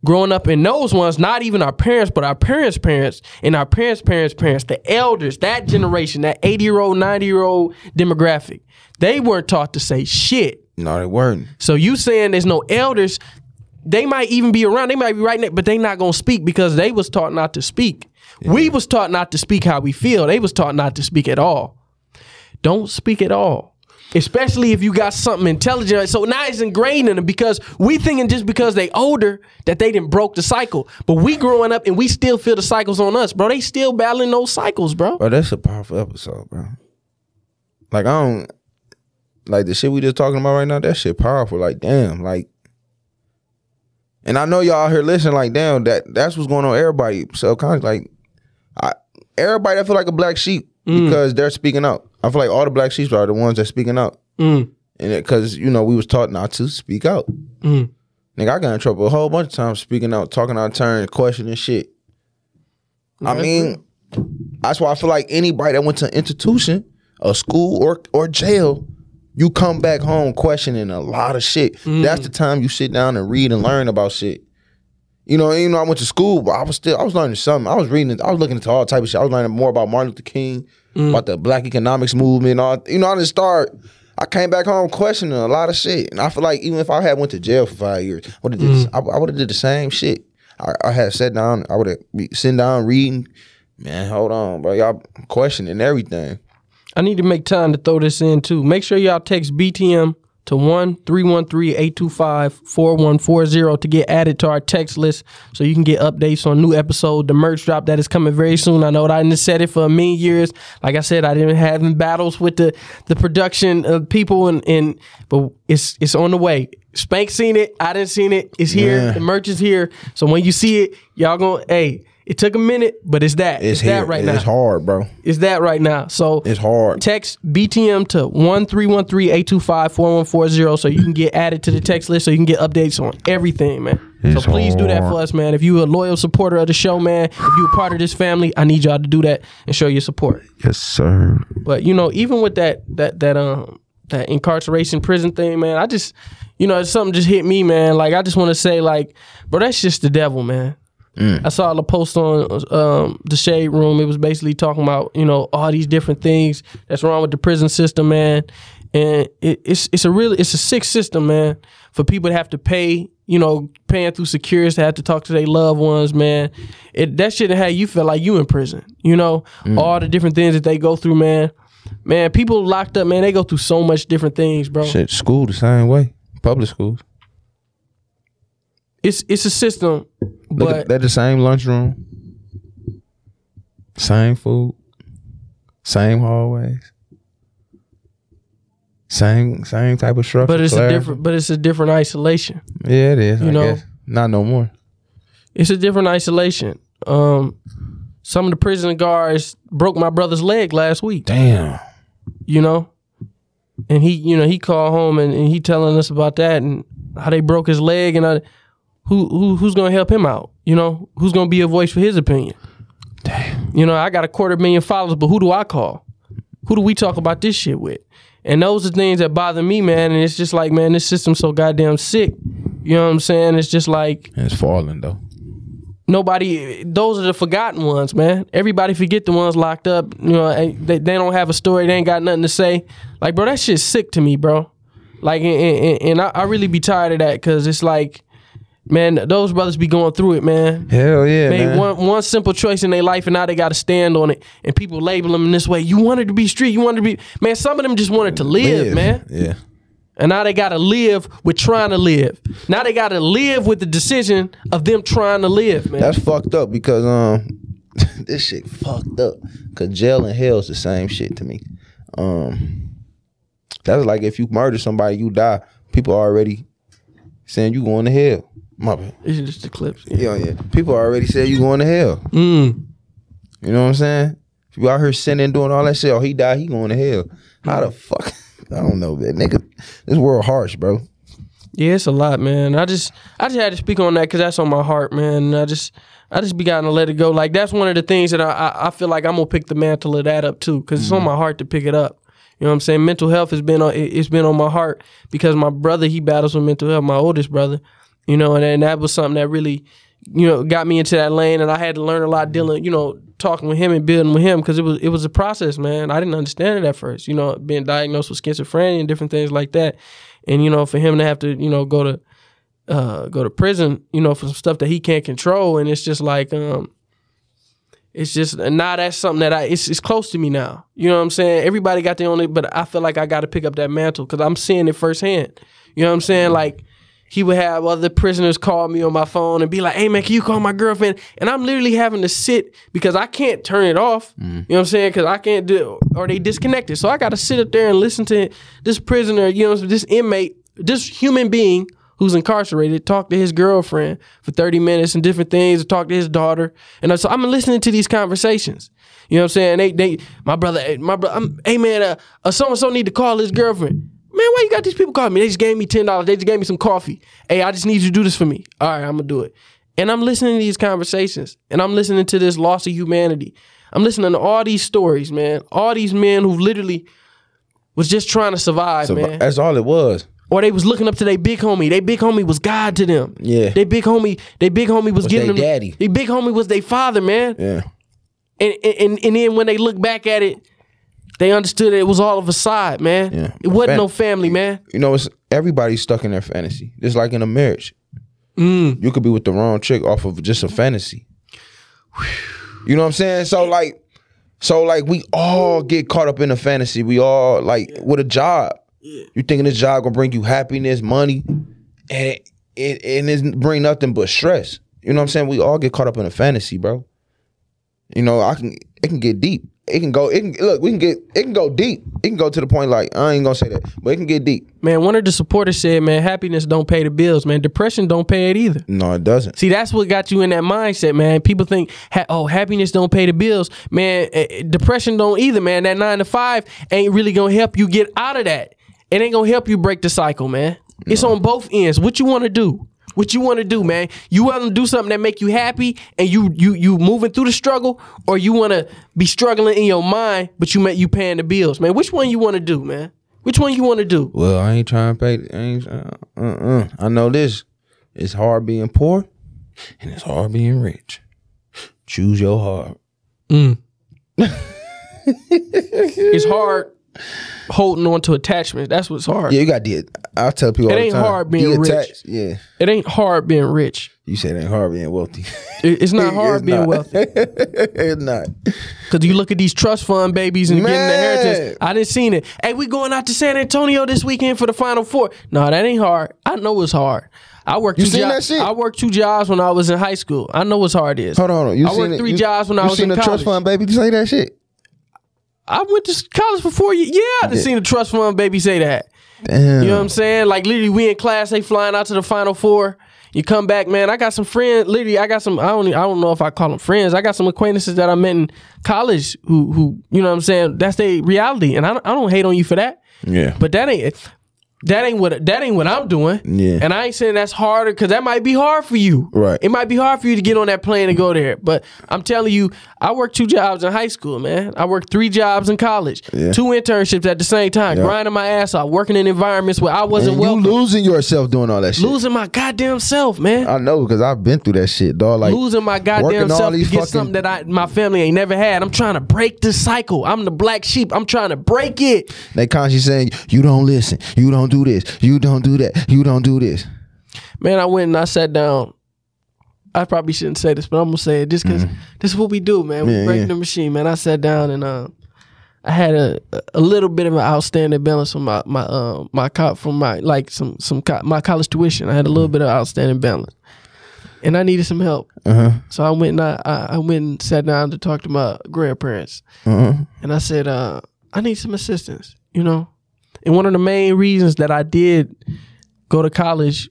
Growing up in those ones, not even our parents, but our parents' parents and our parents' parents' parents, the elders, that generation, that 80 year old, 90 year old demographic, they weren't taught to say shit. No, they weren't. So you saying there's no elders? They might even be around. They might be right there, but they not gonna speak because they was taught not to speak. We was taught not to speak how we feel. They was taught not to speak at all. Don't speak at all, especially if you got something intelligent. So now it's ingrained in them because we thinking just because they older that they didn't broke the cycle. But we growing up and we still feel the cycles on us, bro. They still battling those cycles, bro. Bro, that's a powerful episode, bro. Like I don't like the shit we just talking about right now. That shit powerful. Like damn, like. And I know y'all here listening. Like damn, that that's what's going on. Everybody subconscious, like, I everybody that feel like a black sheep because they're speaking out. I feel like all the black sheep are the ones that speaking out, Mm. and because you know we was taught not to speak out. Mm. Nigga, I got in trouble a whole bunch of times speaking out, talking out turn, questioning shit. I mean, that's why I feel like anybody that went to an institution, a school or or jail, you come back home questioning a lot of shit. That's the mm. time you sit down and read and learn about shit. You know, even though I went to school, but I was still I was learning something. I was reading, I was looking into all type of shit. I was learning more about Martin Luther King, mm. about the Black economics movement. All you know, I didn't start. I came back home questioning a lot of shit, and I feel like even if I had went to jail for five years, would have did mm. I, I would have did the same shit. I, I had sat down, I would have been sitting down reading. Man, hold on, bro, y'all questioning everything. I need to make time to throw this in too. Make sure y'all text BTM to 1 313 825 4140 to get added to our text list so you can get updates on new episode. The merch drop that is coming very soon. I know that I didn't said it for a million years. Like I said, I didn't have battles with the, the production uh, people and, and but it's it's on the way. Spank seen it. I didn't seen it. It's here. Yeah. The merch is here. So when you see it, y'all gonna hey, it took a minute, but it's that. It's, It's, that right It's now. It's hard, bro. It's that right now. So It's hard. text BTM to 1-313-825-4140 so you can get added to the text list so you can get updates on everything, man. It's so please do that for us, man. If you a loyal supporter of the show, man, if you a part of this family, I need y'all to do that and show your support. Yes, sir. But you know, even with that that that um that incarceration prison thing, man, I just you know, something just hit me, man. Like I just want to say, like, bro, that's just the devil, man. I saw a post on um, the shade room. It was basically talking about you know all these different things that's wrong with the prison system, man. And it, it's it's a really it's a sick system, man. For people to have to pay, you know, paying through securities to have to talk to their loved ones, man. It that shouldn't have you feel like you in prison. You know, all the different things that they go through, man. Man, people locked up, man. They go through so much different things, bro. Shit, school the same way. Public schools. It's it's a system, but they're the same lunchroom. Same food. Same hallways. Same same type of structure. but it's a different but it's a different isolation. Yeah, it is. you I know. guess. Not no more. It's a different isolation. Um, some of the prison guards broke my brother's leg last week. Damn. You know, and he, you know, he called home and, and he telling us about that and how they broke his leg and I, who who who's gonna help him out? You know, who's gonna be a voice for his opinion? Damn. You know, I got a quarter million followers, but who do I call? Who do we talk about this shit with? And those are things that bother me, man. And it's just like, man, this system's so goddamn sick. You know what I'm saying? It's just like It's falling though. nobody those are the forgotten ones man everybody forget the ones locked up you know they, they don't have a story they ain't got nothing to say like bro that shit's sick to me bro like and, and, and I, I really be tired of that because it's like man those brothers be going through it man Hell yeah, made man. one one simple choice in their life and now they got to stand on it and people label them in this way you wanted to be street you wanted to be man some of them just wanted to live, man Yeah. and now they got to live with trying to live now they got to live with the decision of them trying to live man That's fucked up because um this shit fucked up. Cause jail and hell is the same shit to me. Um that's like if you murder somebody, you die. People already saying you going to hell. My bad. It's just the clips. Yeah, yeah. People already said you going to hell. Mm. You know what I'm saying? If you out here sinning, doing all that shit, oh he died, he going to hell. How the fuck? I don't know, man. Nigga, this world harsh, bro. Yeah, it's a lot, man. I just, I just had to speak on that because that's on my heart, man. I just, I just be gotta let it go. Like that's one of the things that I, I, I feel like I'm gonna pick the mantle of that up too, because it's on my heart to pick it up. You know what I'm saying? Mental health has been on, it's been on my heart because my brother he battles with mental health, my oldest brother. You know, and, and that was something that really, you know, got me into that lane, and I had to learn a lot dealing, you know, talking with him and building with him because it was it was a process, man. I didn't understand it at first, you know, being diagnosed with schizophrenia and different things like that, and you know, for him to have to, you know, go to uh, go to prison, you know, for some stuff that he can't control, and it's just like, um, it's just now that's something that I it's, it's close to me now. You know what I'm saying? Everybody got their own, but I feel like I got to pick up that mantle because I'm seeing it firsthand. You know what I'm saying? Like he would have other prisoners call me on my phone and be like, "Hey man, can you call my girlfriend?" And I'm literally having to sit because I can't turn it off. You know what I'm saying? Because I can't do, or they disconnected. So I got to sit up there and listen to this prisoner, you know, this inmate, this human being who's incarcerated, talk to his girlfriend for 30 minutes and different things, talk to his daughter. And so I'm listening to these conversations. You know what I'm saying? They, they, my brother, my brother, I'm, hey man, uh, uh, so and so need to call his girlfriend. Man, why you got these people calling me? They just gave me ten dollars. They just gave me some coffee. Hey, I just need you to do this for me. All right, I'm gonna do it. And I'm listening to these conversations, and I'm listening to this loss of humanity. I'm listening to all these stories, man. All these men who literally was just trying to survive, So man. that's all it was. Or they was looking up to their big homie. They big homie was God to them. Yeah. They big homie, they big homie was, giving they them. daddy. They big homie was their father, man. Yeah. And, and and then when they look back at it, they understood it was all of a side, man. Yeah. It wasn't Fam- no family, man. You know, it's everybody's stuck in their fantasy. Just like in a marriage. Mm. You could be with the wrong chick off of just a fantasy. You know what I'm saying? So like so like we all get caught up in a fantasy. We all like with a job. You thinking this job gonna bring you happiness, money, and it, it and it bring nothing but stress. You know what I'm saying? We all get caught up in a fantasy, bro. You know, I can it can get deep. It can go. It can look. We can get. It can go deep. It can go to the point like I ain't gonna say that, but it can get deep. Man, one of the supporters said, man, happiness don't pay the bills, man. Depression don't pay it either. No, it doesn't. See, that's what got you in that mindset, man. People think, ha- oh, happiness don't pay the bills, man. eh, eh, depression don't either, man. That nine to five ain't really gonna help you get out of that. It ain't gonna help you break the cycle, man. It's on both ends. What you want to do? What you want to do, man? You want to do something that make you happy and you you you moving through the struggle, or you want to be struggling in your mind, but you make you paying the bills, man. Which one you want to do, man? Which one you want to do? Well, I ain't trying to pay. I ain't. Uh, uh, I know this. It's hard being poor, and it's hard being rich. Choose your heart. It's hard holding on to attachments. That's what's hard. Yeah, you got the. I tell people It all the ain't hard being rich. Yeah, It ain't hard being rich. you said it ain't hard being wealthy. It- It's not hard It's being not. wealthy. it's not. Cause you look at these trust fund babies and getting the Man. inheritance. I didn't seen it. Hey, we going out to San Antonio this weekend for the Final Four. No, that ain't hard. I know it's hard. I worked You two seen jobs. that shit? I worked two jobs when I was in high school. I know what's hard is. Hold on. hold on. You I seen worked it- three you- jobs when I you was seen in the college. trust fund baby say that shit. I went to college for four years. Yeah, I done seen the trust fund baby say that. Damn. You know what I'm saying? Like literally, we in class, they flying out to the Final Four. You come back, man. I got some friends. Literally, I got some. I don't. I don't know if I call them friends. I got some acquaintances that I met in college who, who, you know what I'm saying? That's their reality, and I don't, I don't hate on you for that. Yeah. But that ain't. That ain't what that ain't what I'm doing. Yeah. And I ain't saying that's harder because that might be hard for you. Right. It might be hard for you to get on that plane and go there. But I'm telling you, I worked two jobs in high school, man. I worked three jobs in college, Yeah. two internships at the same time, Yeah. grinding my ass off, working in environments where I wasn't well. you losing yourself doing all that shit. losing my goddamn self, man. I know because I've been through that shit, dog. Like losing my goddamn self to get fucking- something that I my family ain't never had. I'm trying to break this cycle. I'm the black sheep. I'm trying to break it. They constantly saying, "You don't listen. You don't do this. You don't do that. You don't do this." Man, I went and I sat down. I probably shouldn't say this, but I'm gonna say it just because this is what we do, man. We Mm-hmm. Yeah, break yeah. the machine, man. I sat down and uh, I had a a little bit of an outstanding balance from my my uh, my co- from my like some some co- my college tuition. I had a little Mm-hmm. bit of outstanding balance, and I needed some help. Uh huh. So I went and I, I went and sat down to talk to my grandparents. Uh huh. and I said, uh, I need some assistance, you know? And one of the main reasons that I did go to college,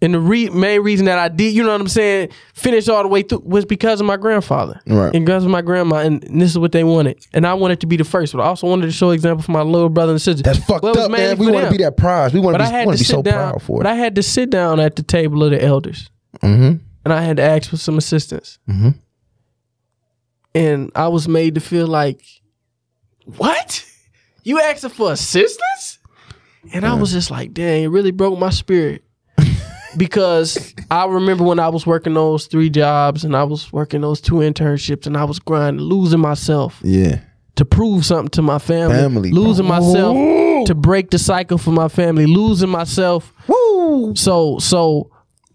and the re- main reason that I did, you know what I'm saying, finish all the way through was because of my grandfather. Right. And because of my grandma, and, and this is what they wanted. And I wanted to be the first, but I also wanted to show example for my little brother and sister. That's fucked Well, up, man. We want to be that prize. We want to be, had want to to be so down. proud for it. But. I had to sit down at the table of the elders, mm-hmm. and I had to ask for some assistance. Mm-hmm. and I was made to feel like, what? You asking for assistance? And I was just like, dang, it really broke my spirit. because I remember when I was working those three jobs and I was working those two internships and I was grinding, losing myself Yeah. to prove something to my family, Family, bro. losing myself Ooh. to break the cycle for my family, losing myself Woo. so so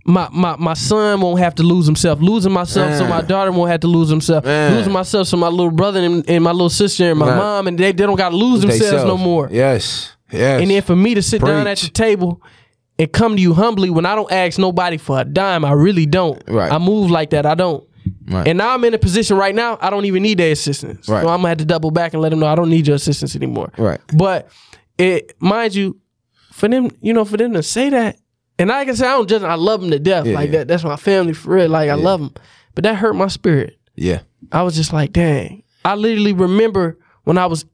my, my my son won't have to lose himself. Losing myself so my daughter won't have to lose himself. Man. Losing myself so my little brother and, and my little sister and my Man. mom and they, they don't gotta lose themselves no more. Yes. Yes. And then for me to sit down at Preach. the table and come to you humbly when I don't ask nobody for a dime, I really don't. Right. I move like that. I don't. Right. And now I'm in a position right now, I don't even need their assistance. Right. So I'm gonna have to double back and let them know I don't need your assistance anymore. Right. But it mind you, for them, you know, for them to say that, and I can say I don't just I love them to death. Yeah, like yeah. that. That's my family for real. Like I love them. But that hurt my spirit. yeah. I was just like, dang. I literally remember when I was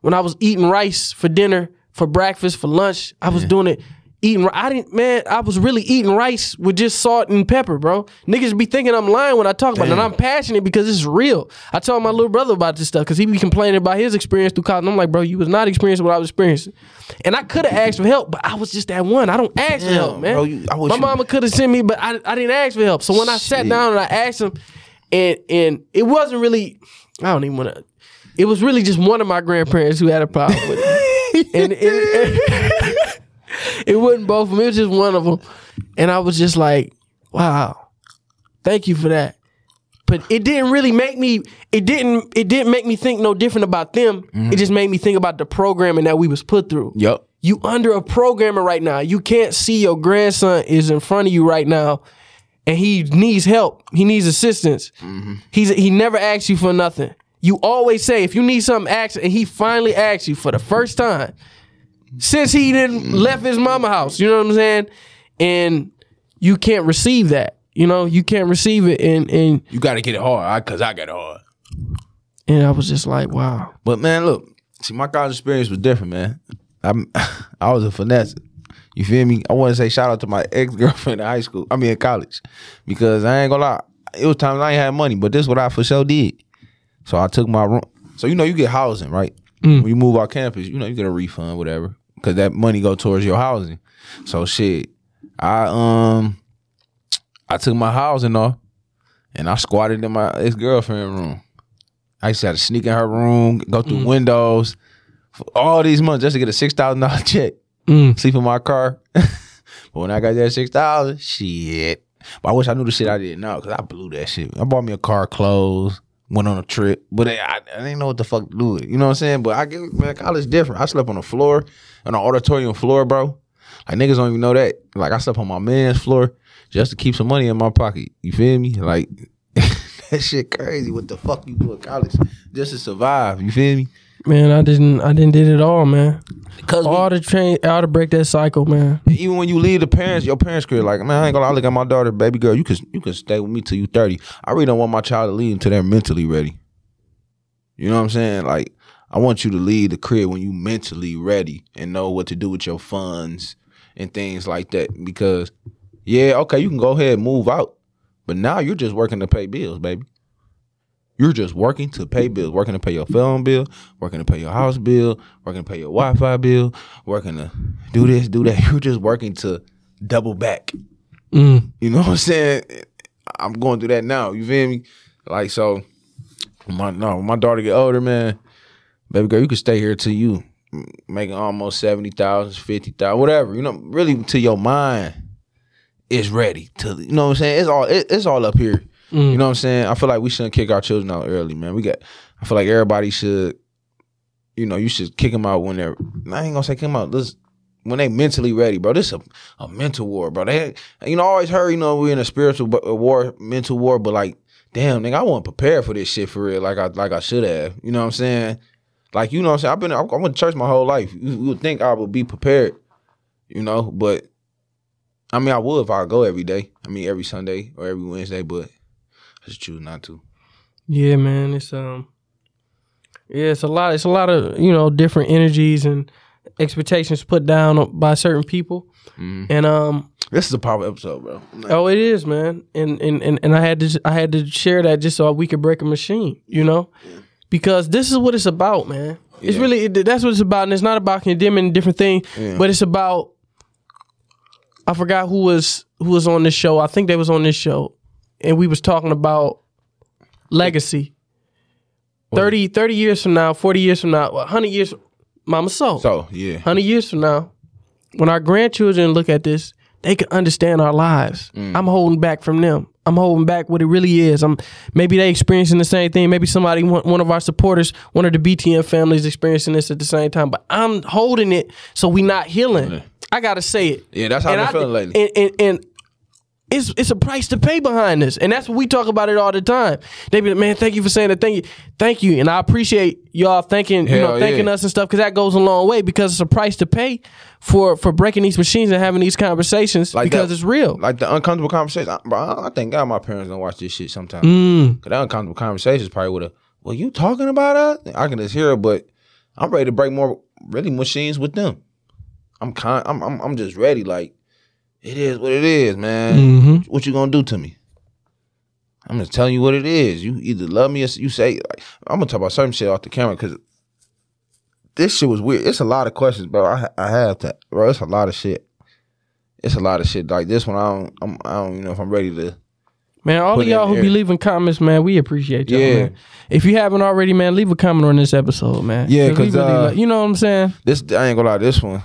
when I was eating rice for dinner for breakfast, for lunch. I was doing it. Eating, I didn't, man. I was really eating rice with just salt and pepper, bro. Niggas be thinking I'm lying when I talk about it, and I'm passionate because it's real. I told my little brother about this stuff because he be complaining about his experience through college. And I'm like, bro, you was not experiencing what I was experiencing, and I could have asked for help, but I was just that one. I don't ask for help, man. bro, you- my you- mama could have sent me, but I, I didn't ask for help. So when I sat down and I asked him, and and it wasn't really, I don't even want to. It was really just one of my grandparents who had a problem with it, and it, it wasn't both of them. It was just one of them, and I was just like, wow, thank you for that. But it didn't really make me. It didn't. It didn't make me think no different about them. It just made me think about the programming that we was put through. Yup. You under a programmer right now. You can't see your grandson is in front of you right now, and he needs help. He needs assistance. Mm-hmm. He's he never asks you for nothing. You always say if you need something, ask. And he finally asks you for the first time since he didn't left his mama house. You know what I'm saying? And you can't receive that. You know you can't receive it. And and You got to get it hard, I, cause I got it hard. and I was just like, wow. But man, look, see, my college experience was different, man. I'm, I was a finesse. You feel me? I want to say shout out to my ex girlfriend in high school. I mean, in college, because I ain't gonna lie, it was times I ain't had money, but this what I for sure did. So I took my room. So you know, you get housing, right? Mm. When you move off campus, you know, you get a refund, whatever, because that money go towards your housing. So shit, I um, I took my housing off, and I squatted in my ex girlfriend room. I used to have to sneak in her room, go through windows, for all these months just to get a six thousand dollar check. Mm. Sleep in my car. but when I got that six thousand, shit. But I wish I knew the shit I didn't know because I blew that shit. I bought me a car, clothes, went on a trip, but I, I, I didn't know what the fuck to do it. You know what I'm saying? But I get man, college different. I slept on the floor, on the auditorium floor, bro. Like niggas don't even know that. Like I slept on my man's floor just to keep some money in my pocket. You feel me? Like that shit crazy. What the fuck you do at college just to survive? You feel me? Man, I didn't. I didn't did it all, man. Because All to train, all to break that cycle, man. even when you leave the parents, your parents career, like man, I ain't gonna lie, look at my daughter, baby girl. You can you can stay with me till you thirty. I really don't want my child to leave until they're mentally ready. You know what I'm saying? Like I want you to leave the crib when you mentally ready and know what to do with your funds and things like that. Because yeah, okay, you can go ahead and move out, but now you're just working to pay bills, baby. You're just working to pay bills, working to pay your phone bill, working to pay your house bill, working to pay your Wi-Fi bill, working to do this, do that. You're just working to double back. Mm. You know what I'm saying? I'm going through that now. You feel me? Like so, my no, my daughter get older, man, baby girl, you can stay here till you making almost seventy thousand, fifty thousand, whatever. You know, really till your mind is ready. To you know what I'm saying? It's all it, it's all up here. You know what I'm saying? I feel like we shouldn't kick our children out early, man. We got. I feel like everybody should. You know, you should kick them out when they're. I ain't gonna say kick them out. This when they mentally ready, bro. This is a, a mental war, bro. They, you know, I always heard, you know, we're in a spiritual war, mental war, but like, damn, nigga, I wasn't prepared for this shit for real, like I like I should have. You know what I'm saying? Like, you know what I'm saying? I've been, I, went to church my whole life. You, you would think I would be prepared, you know, but I mean, I would if I go every day. I mean, every Sunday or every Wednesday, but I just choose not to. Yeah, man. It's um, yeah, it's a lot. It's a lot of you know different energies and expectations put down by certain people, and um, This is a power episode, bro. oh, it is, man. And and and and I had to I had to share that just so we could break a machine, you know, because this is what it's about, man. It's Yeah. really that's what it's about, and it's not about condemning different things, Yeah. but it's about. I forgot who was who was on this show. I think they was on this show, and we was talking about legacy. 30, 30 years from now, 40 years from now, 100 years, Mama Soul. So yeah, 100 years from now, when our grandchildren look at this, they can understand our lives. Mm. I'm holding back from them. I'm holding back what it really is. I'm maybe they experiencing the same thing. Maybe somebody, one, of our supporters, one of the BTM families experiencing this at the same time. But I'm holding it so we not healing. I gotta say it. yeah, that's how I've been feeling lately. And, and, and it's it's a price to pay behind this, and that's what we talk about it all the time. They be like, man, thank you for saying that. Thank you, thank you, and I appreciate y'all thanking you know thanking yeah. us and stuff because that goes a long way because it's a price to pay for for breaking these machines and having these conversations Like because that- it's real. like the uncomfortable conversation. I, bro, I think God, my parents don't watch this shit sometimes. Mm. Cause that uncomfortable conversations probably would have. Well, you talking about us? I can just hear it, but I'm ready to break more really machines with them. I'm kind. I'm, I'm I'm just ready. Like it is what it is, man. Mm-hmm. What you gonna do to me? I'm just telling you what it is. You either love me or you say. Like, I'm gonna talk about certain shit off the camera because this shit was weird. It's a lot of questions, bro. I I have to, bro. It's a lot of shit. It's a lot of shit like this one. I don't. I'm, I don't even know if I'm ready to. Man, all of y'all who be leaving comments, man, we appreciate y'all. Yeah. Man. If you haven't already, man, leave a comment on this episode, man. Yeah, we 'cause, uh, like- you know what I'm saying. This I ain't gonna lie. This one.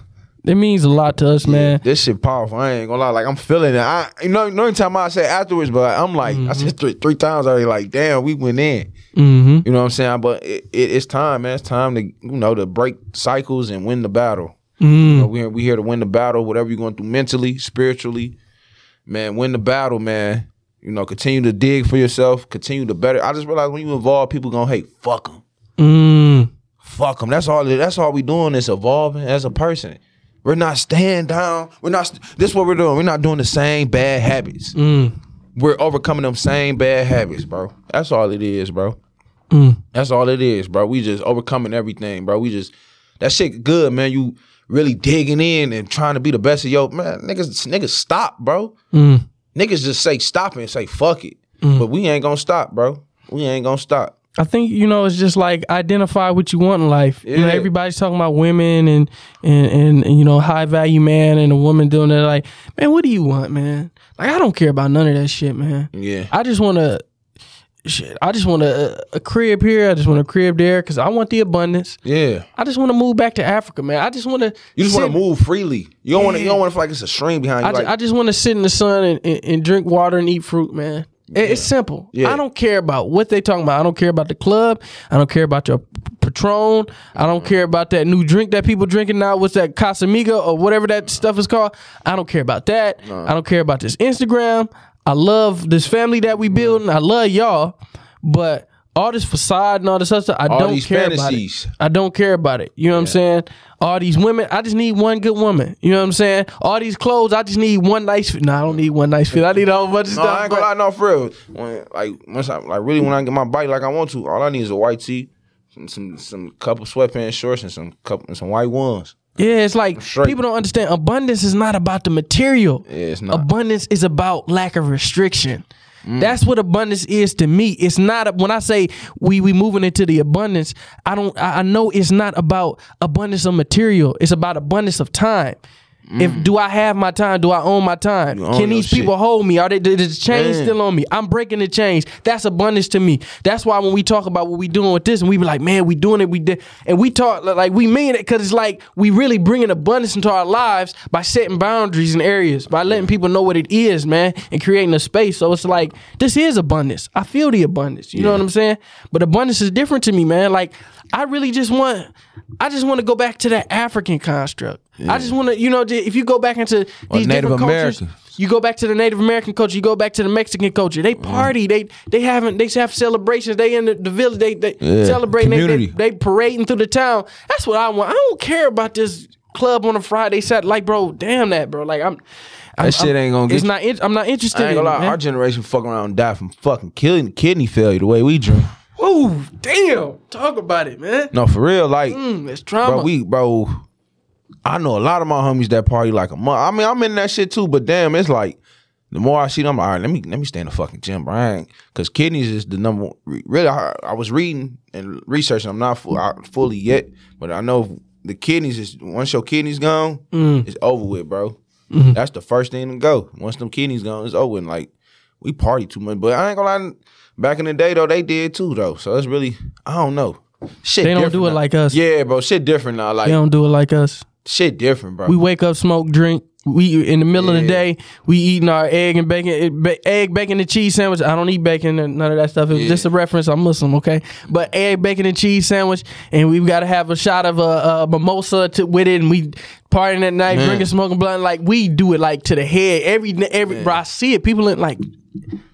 It means a lot to us, man. This shit powerful. I ain't gonna lie. Like I'm feeling it. I you know no time I say afterwards, but I'm like I said three, three times already. Like damn, we went in. Mm-hmm. You know what I'm saying? But it, it, it's time, man. It's time to you know to break cycles and win the battle. You Mm. know, we here, we here to win the battle. Whatever you're going through mentally, spiritually, man, win the battle, man. You know, continue to dig for yourself. Continue to better. I just realized when you evolve, people gonna hate. Fuck them. Mm. Fuck them. That's all. That's all we doing is evolving as a person. We're not staying down. We're not. This is what we're doing. We're not doing the same bad habits. Mm. We're overcoming them same bad habits, bro. That's all it is, bro. Mm. That's all it is, bro. We just overcoming everything, bro. We just that shit good, man. You really digging in and trying to be the best of your man. Niggas, niggas stop, bro. Mm. Niggas just say stop and say fuck it. But we ain't gonna stop, bro. We ain't gonna stop. I think you know it's just like identify what you want in life. You know, everybody's talking about women and, and and and, you know high value man and a woman doing that. Like, man, what do you want, man? Like, I don't care about none of that shit, man. Yeah. I just want to. Shit, I just want a, a crib here. I just want a crib there because I want the abundance. Yeah. I just want to move back to Africa, man. I just want to. You just want to move freely. You don't want to. You don't want to feel like it's a stream behind you. I, like, I just want to sit in the sun and, and, and drink water and eat fruit, man. It- It's simple. Yeah. I don't care about what they talking about. I don't care about the club. I don't care about your Patron. I don't mm-hmm. care about that new drink that people drinking now. What's that Casamiga or whatever that stuff is called? I don't care about that. I don't care about this Instagram. I love this family that we building. I love y'all, but all this facade and all this other stuff, I All don't care fantasies. about it. I don't care about it. You know what I'm saying? All these women, I just need one good woman. You know what I'm saying? All these clothes, I just need one nice fit. No, I don't need one nice fit. I need a whole bunch of no, stuff. I ain't gonna lie. No, for real. When, like once I like really when I get my bike like I want to, all I need is a white tee, some some, some couple sweatpants, shorts, and some couple and some white ones. Yeah, it's like people don't understand. Abundance is not about the material. Yeah, it's not. Abundance is about lack of restriction. Mm. That's what abundance is to me. It's not a, when I say we we moving into the abundance. I don't. I I know it's not about abundance of material. It's about abundance of time. If do I have my time? Do I own my time? Mm. own Can these shit. people hold me? Are they is the chain Man. still on me? I'm breaking the chains. That's abundance to me. That's why when we talk about what we doing with this, and we be like, man, we doing it. We did, and we talk like we mean it because it's like we really bringing abundance into our lives by setting boundaries and areas, by letting people know what it is, man, and creating a space. So it's like this is abundance. I feel the abundance. You know what I'm saying? But abundance is different to me, man. Like I really just want, I just want to go back to that African construct. I just want to, you know, if you go back into these Native different cultures, American. you go back to the Native American culture. You go back to the Mexican culture. They mm-hmm. party. They they haven't. They have celebrations. They in the, the village. They they Yeah. celebrating. They, they they parading through the town. That's what I want. I don't care about this club on a Friday. Saturday. Like, bro, damn that, bro. Like, I'm. I'm- That shit ain't gonna get It's you. not. in- I'm not interested. I ain't in gonna lie. man. Our generation fuck around and die from fucking killing kidney failure the way we drink. Ooh, damn. Talk about it, man. No, for real. Like, Mm, it's trauma. bro, we bro. I know a lot of my homies that party like a month. I mean, I'm in that shit too, but damn, it's like the more I see them, all right, let me let me stay in the fucking gym, bro. Because kidneys is the number. one- Really, I, I was reading and researching. I'm not full, out fully yet, but I know the kidneys is once your kidneys gone, Mm. it's over with, bro. Mm-hmm. That's the first thing to go. Once them kidneys gone, it's over. with. like we party too much, but I ain't gonna lie. Back in the day though, they did too though. So it's really I don't know. Shit, They don't do it now. like us. Yeah, bro. Shit different now. Like they don't do it like us. shit different, bro. We wake up, smoke, drink. We in the middle of the day, we eating our egg and bacon, egg, bacon and cheese sandwich. I don't eat bacon and none of that stuff. It's Yeah. just a reference. I'm Muslim, okay? But egg, bacon and cheese sandwich, and we've got to have a shot of a, a mimosa to, with it, and we partying at night, Man. drinking, smoking blunt. Like we do it like to the head. Every every bro, I see it. People in like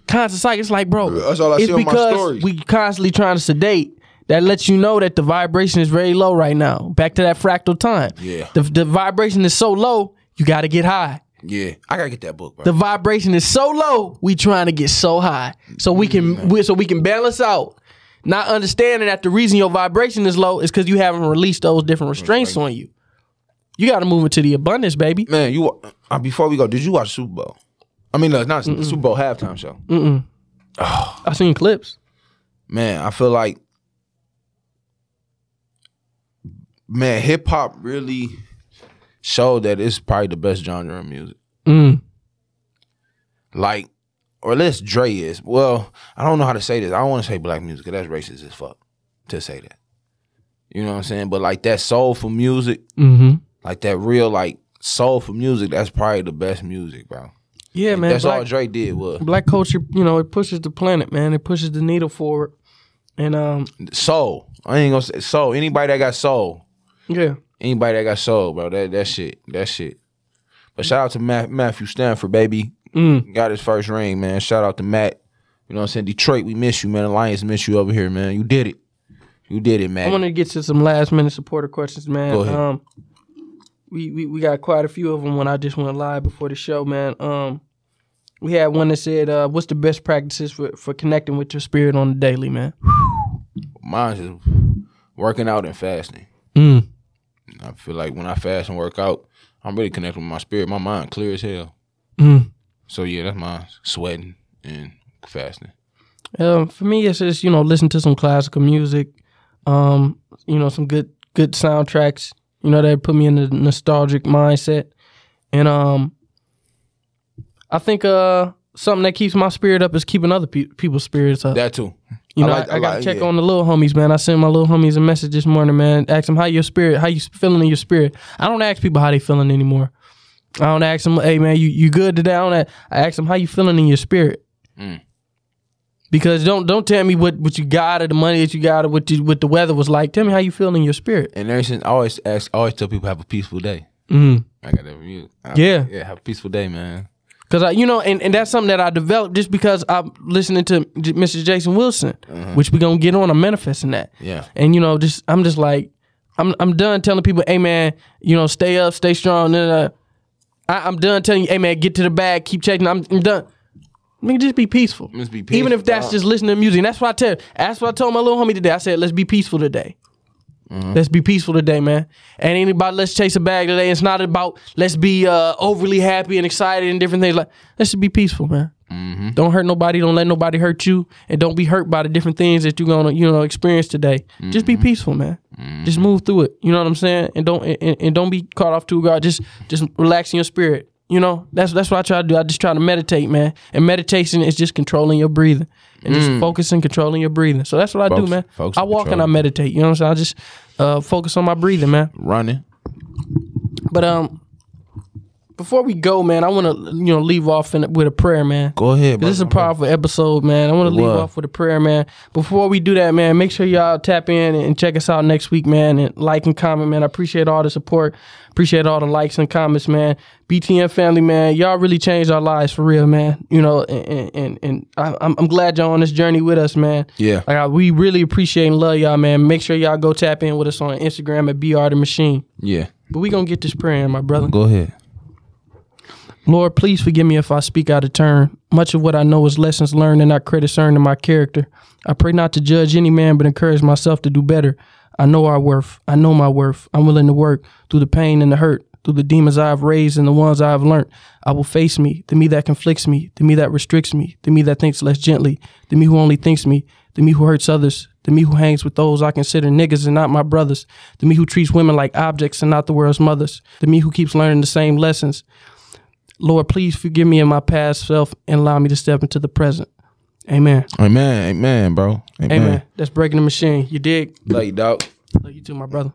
constant psych. It's like, bro, That's all I it's see on my because stories. we constantly trying to sedate. That lets you know that the vibration is very low right now. Back to that fractal time. Yeah. The, the vibration is so low, you got to get high. yeah, I gotta get that book, bro. The vibration is so low, we trying to get so high, so we can we, so we can balance out. Not understanding that the reason your vibration is low is because you haven't released those different restraints on you. You got to move into the abundance, baby. Man, you uh, before we go, did you watch Super Bowl? I mean, no, not the Super Bowl halftime show. Mm-mm. I seen clips. Man, I feel like man, hip hop really showed that it's probably the best genre of music. Mm. Like, or less Dre is. Well, I don't know how to say this. I don't want to say black music 'cause that's racist as fuck to say that. You know what I'm saying? But like that soulful music, Mm-hmm. like that real like soulful music, that's probably the best music, bro. Yeah, man. that's all Drake did was black culture, you know, it pushes the planet, man. It pushes the needle forward. And um, soul. I ain't gonna say soul. Anybody that got soul, yeah. anybody that got soul, bro. That that shit, that shit. But shout out to Matt, Matthew Stafford, baby. Mm. Got his first ring, man. Shout out to Matt. You know what I'm saying? Detroit, we miss you, man. Alliance miss you over here, man. You did it. You did it, man. I want to get to some last minute supporter questions, man. Go ahead. Um, we, we we got quite a few of them when I just went live before the show, man. Um, we had one that said, uh, "What's the best practices for for connecting with your spirit on the daily, man?" Mine's just working out and fasting. Mm. I feel like when I fast and work out, I'm really connecting with my spirit. My mind clear as hell. Mm. So yeah, that's mine. Sweating and fasting. Um, for me, it's just you know listen to some classical music, um, you know some good good soundtracks, you know that put me in a nostalgic mindset, and um, I think uh something that keeps my spirit up is keeping other pe- people's spirits up. That too. You know, I like- I, I gotta check yeah. on the little homies, man. I sent my little homies a message this morning, man. Ask them how your spirit, how you feeling in your spirit. I don't ask people how they feeling anymore. I don't ask them, hey man, you you good today? I don't. a- I ask them how you feeling in your spirit. Mm. Because don't don't tell me what, what you got or the money that you got or what you, what the weather was like. Tell me how you feel in your spirit. And ever since I always ask, I always tell people have a peaceful day. Mm. I got that from you. I- Yeah. yeah. Have a peaceful day, man. Cause I, you know, and, and that's something that I developed just because I'm listening to J- Mr. Jason Wilson, which we gonna get on. I'm manifesting that. Yeah. And you know, just I'm just like, I'm I'm done telling people, hey man, you know, stay up, stay strong. Nah, nah. I, I'm done telling you, hey man, get to the bag, keep checking. I'm, I'm done. Nigga, just be peaceful. Just be Even if that's just listening to music. And that's what I tell. That's what I told my little homie today. I said, let's be peaceful today. Mm-hmm. Let's be peaceful today, man. And anybody, let's chase a bag today. It's not about let's be uh, overly happy and excited and different things. Like let's just be peaceful, man. Mm-hmm. Don't hurt nobody. Don't let nobody hurt you, and don't be hurt by the different things that you're gonna you know experience today. Just Mm-hmm. be peaceful, man. Just move through it. You know what I'm saying? And don't and, and don't be caught off too guard. Just just relax in your spirit. You know that's that's what I try to do. I just try to meditate, man. And meditation is just controlling your breathing and just focusing, controlling your breathing. So that's what I do, man. I walk and I meditate. You know what I'm saying? I just uh, focus on my breathing, man. Running. But um, before we go, man, I want to you know leave off in, with a prayer, man. Go ahead, bro. This is a powerful episode, man. I want to leave off with a prayer, man. Before we do that, man, make sure y'all tap in and check us out next week, man. And like and comment, man. I appreciate all the support. Appreciate all the likes and comments, man. BTM family, man. Y'all really changed our lives for real, man. You know, and and, and I, I'm, I'm glad y'all on this journey with us, man. Yeah. Like we really appreciate and love y'all, man. Make sure y'all go tap in with us on Instagram at BR the Machine. Yeah. But we gonna get this prayer in, my brother. Go ahead. Lord, please forgive me if I speak out of turn. Much of what I know is lessons learned and not credits earned in my character. I pray not to judge any man, but encourage myself to do better. I know our worth. I know my worth. I'm willing to work through the pain and the hurt, through the demons I have raised and the ones I have learned. I will face me, the me that conflicts me, the me that restricts me, the me that thinks less gently, the me who only thinks me, the me who hurts others, the me who hangs with those I consider niggas and not my brothers, the me who treats women like objects and not the world's mothers, the me who keeps learning the same lessons. Lord, please forgive me in my past self and allow me to step into the present. Amen. Amen. Amen, bro. Amen. Amen. That's breaking the machine. You dig? Love you, dog. Love you too, my brother.